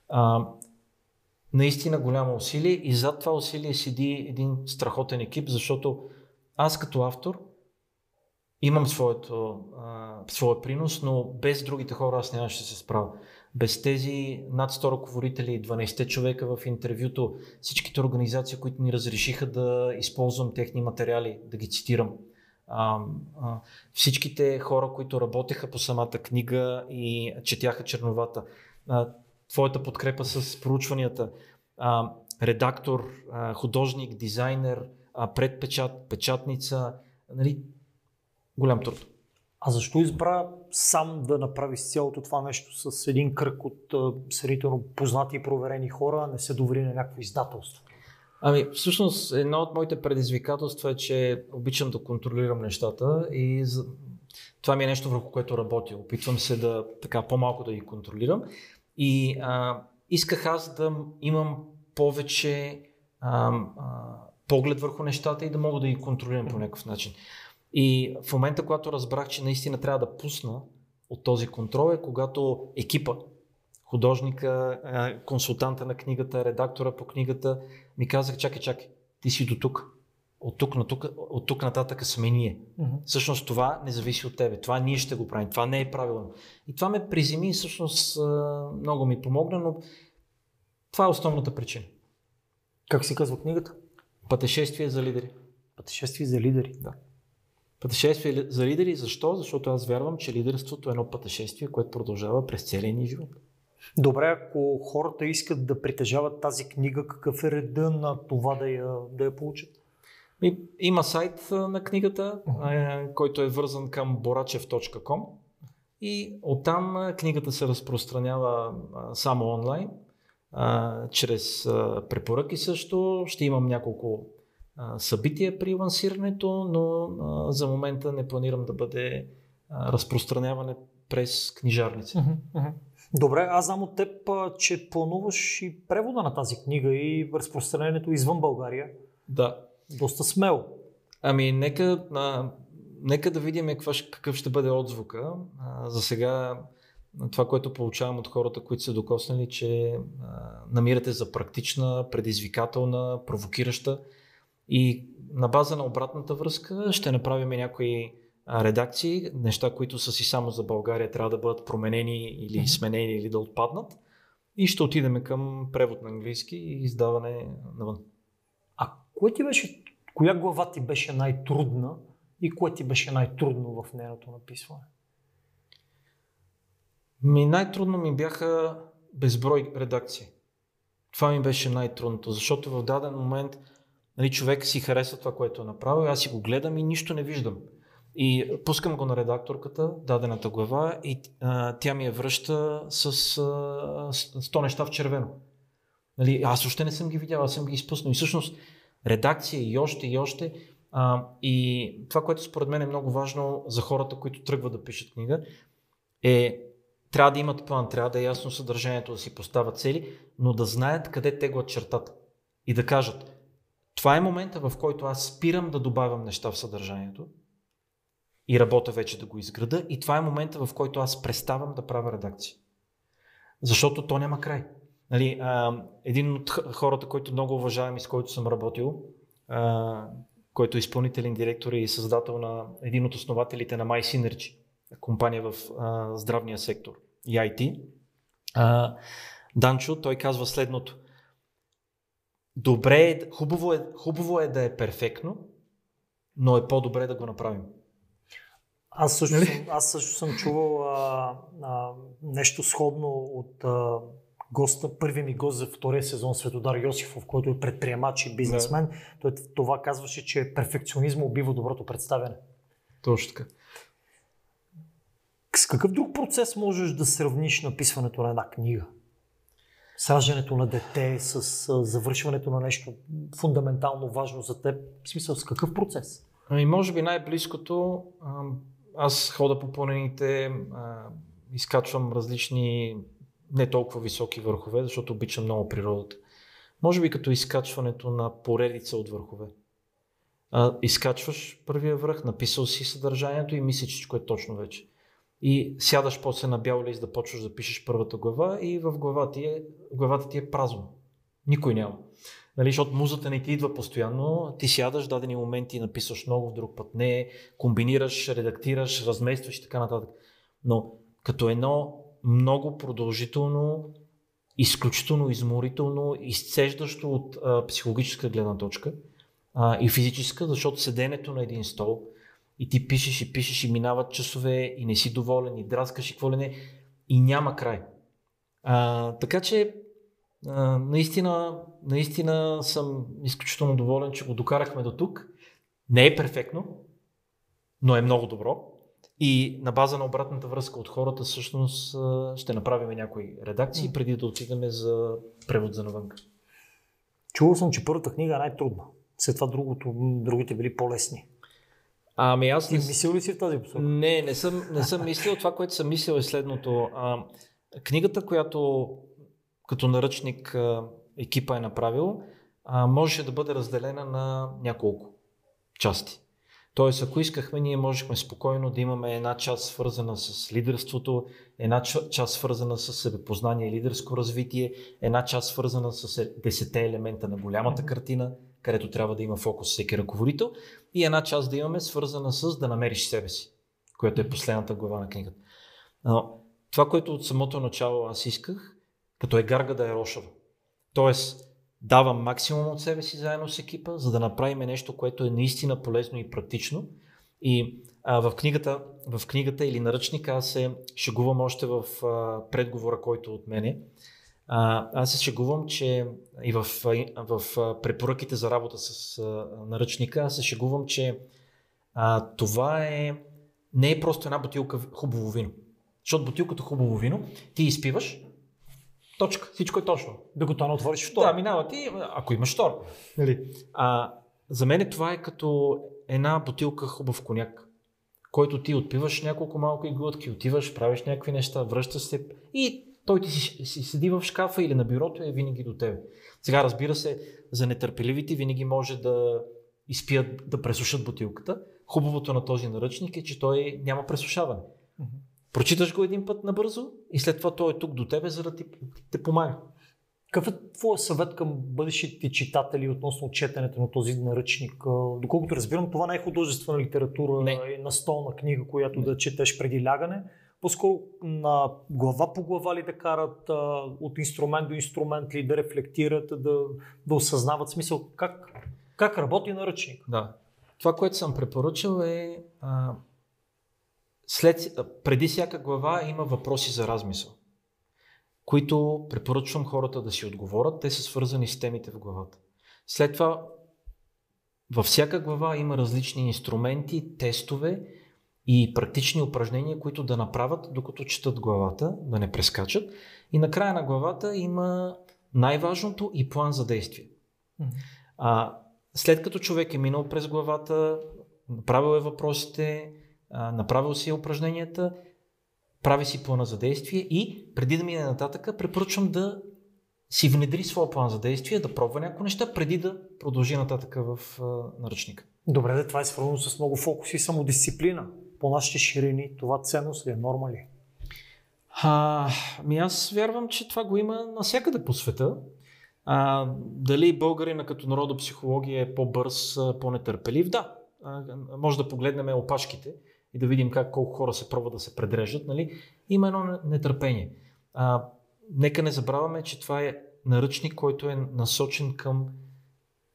А, наистина голямо усилие и зад това усилие седи един страхотен екип, защото аз като автор имам своето, а, своя принос, но без другите хора аз нямаше да се справя. Без тези над 100 ръководители, 12 човека в интервюто, всичките организации, които ни разрешиха да използвам техни материали, да ги цитирам. А, а, всичките хора, които работеха по самата книга и четяха черновата. А, твоята подкрепа с проучванията. А, редактор, а, художник, дизайнер, а, предпечат, печатница. Нали, голям труд. А защо избра сам да направи с цялото това нещо с един кръг от сравнително познати и проверени хора, не се довери на някакво издателство? Ами, всъщност, едно от моите предизвикателства е, че обичам да контролирам нещата и това ми е нещо върху което работя. Опитвам се да така по-малко да ги контролирам и а, исках аз да имам повече а, а, поглед върху нещата и да мога да ги контролирам по някакъв начин. И в момента, когато разбрах, че наистина трябва да пусна от този контрол е когато екипа, художника, консултанта на книгата, редактора по книгата ми казах, чакай, чакай, ти си до тук. От тук, на тук, от тук нататък сме ние. Mm-hmm. Всъщност това не зависи от тебе. Това ние ще го правим. Това не е правилно. И това ме приземи и всъщност много ми помогна, но това е основната причина. Как си казва книгата? Пътешествие за лидери. Пътешествие за лидери. Да. Пътешествие за лидери. Защо? Защото аз вярвам, че лидерството е едно пътешествие, което продължава през целия ни живот. Добре, ако хората искат да притежават тази книга, какъв е реда на това да я, да я получат? Има сайт на книгата, uh-huh. който е вързан към borachev.com и оттам книгата се разпространява само онлайн, чрез препоръки също. Ще имам няколко събития при лансирането, но за момента не планирам да бъде разпространяване през книжарници. Uh-huh. Добре, аз знам от теб, че плануваш и превода на тази книга и разпространението извън България. Да. Доста смело. Ами, нека, а, нека да видим каква, какъв ще бъде отзвука. А, за сега това, което получавам от хората, които са докоснали, че а, намирате за практична, предизвикателна, провокираща и на база на обратната връзка ще направим някои редакции, неща, които са си само за България, трябва да бъдат променени или сменени или да отпаднат. И ще отидем към превод на английски и издаване навън. А кое ти беше, коя глава ти беше най-трудна и кое ти беше най-трудно в нейното написване? Ми най-трудно ми бяха безброй редакции. Това ми беше най-трудното, защото в даден момент нали, човек си харесва това, което е направил, аз си го гледам и нищо не виждам. И пускам го на редакторката, дадената глава, и а, тя ми я връща с, а, с 100 неща в червено. Нали, аз още не съм ги видял, аз съм ги изпуснал. И всъщност редакция и още и още. А, и това, което според мен е много важно за хората, които тръгват да пишат книга, е трябва да имат план, трябва да е ясно съдържанието, да си поставят цели, но да знаят къде теглят чертата. И да кажат, това е момента, в който аз спирам да добавям неща в съдържанието, и работя вече да го изграда и това е момента, в който аз преставам да правя редакция. Защото то няма край. Нали, а, един от хората, който много уважавам и с който съм работил, а, който е изпълнителен директор и създател на един от основателите на MySynergy, компания в а, здравния сектор и IT, а, Данчо, той казва следното. Добре е, хубаво е, хубаво е да е перфектно, но е по-добре да го направим. Аз също, нали? съм, аз също съм чувал а, а, нещо сходно от а, госта, първи ми гост за втория сезон Светодар Йосифов, който е предприемач и бизнесмен. Да. Той това казваше, че перфекционизма убива доброто представяне. Точно така. С какъв друг процес можеш да сравниш написването на една книга? С раждането на дете, с завършването на нещо фундаментално важно за теб? В смисъл, с какъв процес? Ами, може би най-близкото аз хода по планините, изкачвам различни не толкова високи върхове, защото обичам много природата. Може би като изкачването на поредица от върхове. А, изкачваш първия връх, написал си съдържанието и мислиш, че е точно вече. И сядаш после на бял лист да почваш да пишеш първата глава и в главата ти е, главата ти е празно. Никой няма. Нали, защото музата не ти идва постоянно, ти сядаш, дадени моменти написваш много, в друг път не, комбинираш, редактираш, разместваш и така нататък. Но като едно много продължително, изключително изморително, изцеждащо от а, психологическа гледна точка а, и физическа, защото седенето на един стол и ти пишеш и пишеш и минават часове и не си доволен и драскаш и какво ли не и няма край. А, така че а, наистина, наистина съм изключително доволен, че го докарахме до тук. Не е перфектно, но е много добро. И на база на обратната връзка от хората, всъщност ще направим някои редакции, преди да отидем за превод за навънка. Чувал съм, че първата книга е най-трудна. След това другото, другите били по-лесни. Ами аз Ти мислил ли си в тази посока? Не, не съм, не съм мислил. Това, което съм мислил е следното. А, книгата, която като наръчник а, екипа е направил, а, можеше да бъде разделена на няколко части. Тоест, ако искахме, ние можехме спокойно да имаме една част свързана с лидерството, една част свързана с себепознание и лидерско развитие, една част свързана с десете елемента на голямата картина, където трябва да има фокус всеки ръководител, и една част да имаме свързана с да намериш себе си, което е последната глава на книгата. Но, това, което от самото начало аз исках, като е гарга да е рошава. Тоест, давам максимум от себе си заедно с екипа, за да направим нещо, което е наистина полезно и практично. И а, в, книгата, в книгата или наръчника аз се шегувам още в а, предговора, който от мене. А, аз се шегувам, че и в, в, препоръките за работа с а, наръчника, аз се шегувам, че а, това е, не е просто една бутилка хубаво вино. Защото бутилката хубаво вино ти изпиваш, Точка. Всичко е точно. Докато не отвориш втора. Да, минава ти, ако имаш втора. Нали? А, за мен това е като една бутилка хубав коняк, който ти отпиваш няколко малки глътки, отиваш, правиш някакви неща, връщаш се и той ти си, си седи в шкафа или на бюрото и е винаги до тебе. Сега разбира се, за нетърпеливите винаги може да изпият, да пресушат бутилката. Хубавото на този наръчник е, че той няма пресушаване. Прочиташ го един път набързо и след това той е тук до тебе, за да ти те помага. Какъв е твой съвет към бъдещите читатели относно четенето на този наръчник? Доколкото разбирам, това не е художествена литература, не. е настолна книга, която не. да четеш преди лягане. По-скоро на глава по глава ли да карат, от инструмент до инструмент ли да рефлектират, да, да осъзнават смисъл как, как работи наръчник? Да. Това, което съм препоръчал е а, след, преди всяка глава има въпроси за размисъл, които препоръчвам хората да си отговорят. Те са свързани с темите в главата. След това във всяка глава има различни инструменти, тестове и практични упражнения, които да направят, докато четат главата, да не прескачат. И на края на главата има най-важното и план за действие. А, след като човек е минал през главата, направил е въпросите, направил си упражненията, прави си плана за действие и преди да мине нататък, препоръчвам да си внедри своя план за действие, да пробва някои неща, преди да продължи нататък в наръчника. Добре, да, това е свързано с много фокус и самодисциплина. По нашите ширини това ценност ли е, норма ли? А, ми аз вярвам, че това го има навсякъде по света. А, дали българина като народопсихология е по-бърз, по-нетърпелив? Да. А, може да погледнем опашките и да видим как колко хора се пробват да се предрежат, нали, има едно нетърпение. А, нека не забравяме, че това е наръчник, който е насочен към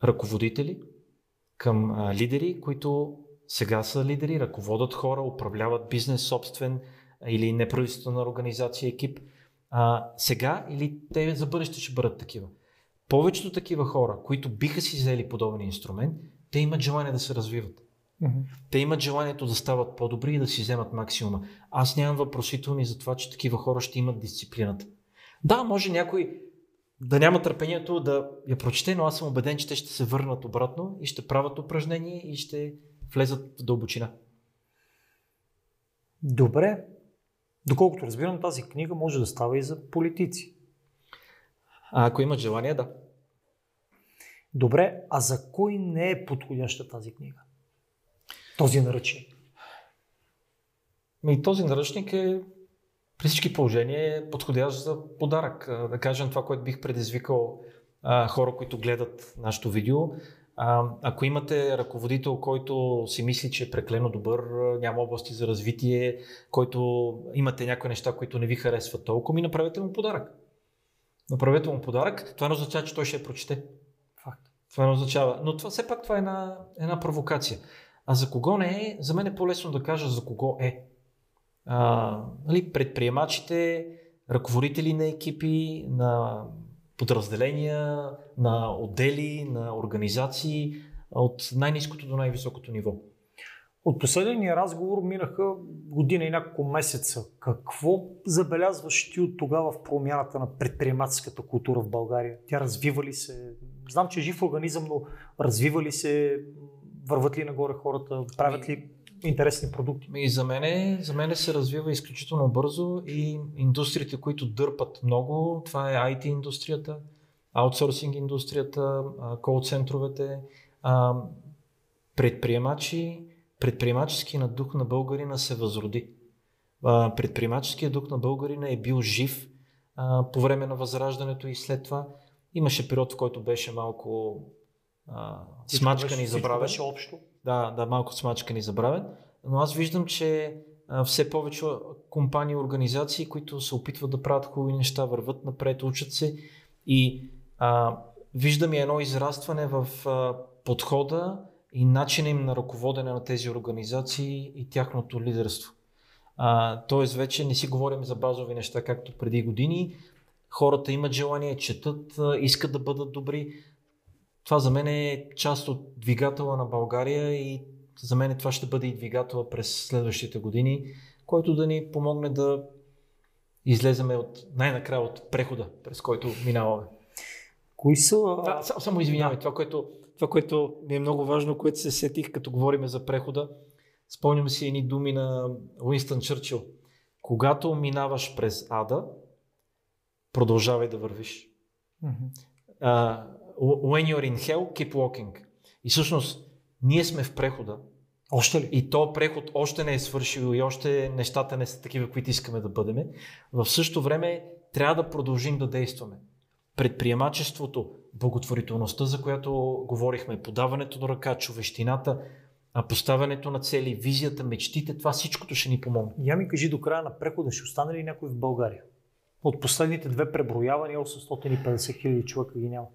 ръководители, към а, лидери, които сега са лидери, ръководят хора, управляват бизнес собствен или неправителствена организация, екип. А, сега или те за бъдеще ще бъдат такива. Повечето такива хора, които биха си взели подобен инструмент, те имат желание да се развиват. Mm-hmm. Те имат желанието да стават по-добри и да си вземат максимума. Аз нямам въпросителни за това, че такива хора ще имат дисциплината. Да, може някой да няма търпението да я прочете, но аз съм убеден, че те ще се върнат обратно и ще правят упражнение и ще влезат в дълбочина. Добре. Доколкото разбирам, тази книга може да става и за политици. А ако имат желание, да. Добре, а за кой не е подходяща тази книга? този наръчник? Ми, този наръчник е при всички положения е подходящ за подарък. Да кажем това, което бих предизвикал а, хора, които гледат нашето видео. А, ако имате ръководител, който си мисли, че е преклено добър, няма области за развитие, който имате някои неща, които не ви харесват толкова, ми направете му подарък. Направете му подарък. Това не означава, че той ще я прочете. Факт. Това не означава. Но това, все пак това е една, една провокация. А за кого не е, за мен е по-лесно да кажа за кого е. А, нали, предприемачите, ръководители на екипи, на подразделения, на отдели, на организации от най-низкото до най-високото ниво. От последния разговор минаха година и няколко месеца. Какво забелязваш ти от тогава в промяната на предприемаческата култура в България? Тя развива ли се? Знам, че е жив организъм, но развива ли се? Върват ли нагоре хората? Правят ли интересни продукти? И за мен, за мен се развива изключително бързо и индустриите, които дърпат много, това е IT индустрията, аутсорсинг индустрията, кол центровете, предприемачи, предприемачески дух на българина се възроди. Предприемаческият дух на българина е бил жив по време на възраждането и след това. Имаше период, в който беше малко а, смачкан и забравен. Беше общо. Да, да, малко смачкан и забравен. Но аз виждам, че все повече компании и организации, които се опитват да правят хубави неща, върват напред, учат се и а, виждам и едно израстване в а, подхода и начина им на ръководене на тези организации и тяхното лидерство. А, тоест вече не си говорим за базови неща, както преди години. Хората имат желание, четат, искат да бъдат добри. Това за мен е част от двигателя на България и за мен това ще бъде и двигателя през следващите години, който да ни помогне да излеземе от, най-накрая от прехода, през който минаваме. Кои са... А, само извинявай, да. това, което това, което ми е много важно, което се сетих, като говорим за прехода, спомням си едни думи на Уинстън Чърчил. Когато минаваш през ада, продължавай да вървиш. Mm-hmm. Uh, when you're in hell, keep walking. И всъщност, ние сме в прехода. Още ли? И то преход още не е свършил и още нещата не са такива, които искаме да бъдем. В същото време трябва да продължим да действаме предприемачеството, благотворителността, за която говорихме, подаването на ръка, човещината, поставянето на цели, визията, мечтите, това всичкото ще ни помогне. Я ми кажи до края на прехода, ще остане ли някой в България? От последните две преброявания 850 хиляди човека ги няма.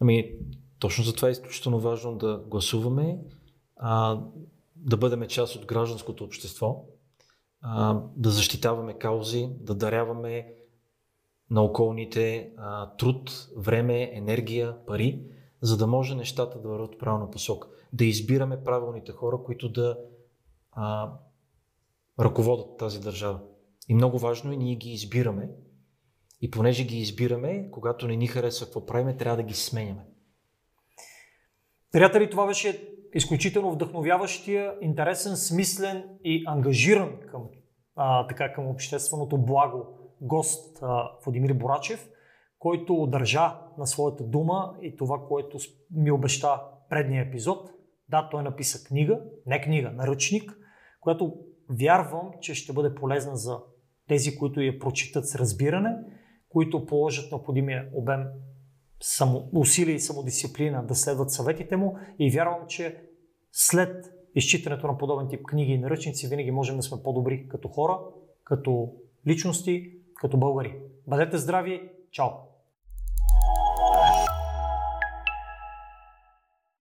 Ами, точно за това е изключително важно да гласуваме, а, да бъдем част от гражданското общество, а, да защитаваме каузи, да даряваме на околните а, труд, време, енергия, пари, за да може нещата да върват правилна посока. Да избираме правилните хора, които да а, ръководят тази държава. И много важно е, ние ги избираме. И понеже ги избираме, когато не ни харесва какво правиме, трябва да ги сменяме. Приятели, това беше изключително вдъхновяващия, интересен, смислен и ангажиран към, а, така, към общественото благо гост Владимир Борачев, който държа на своята дума и това, което ми обеща предния епизод. Да, той написа книга, не книга, наръчник, която вярвам, че ще бъде полезна за тези, които я прочитат с разбиране, които положат необходимия обем само, усилия и самодисциплина да следват съветите му и вярвам, че след изчитането на подобен тип книги и наръчници винаги можем да сме по-добри като хора, като личности като българи. Бъдете здрави! Чао!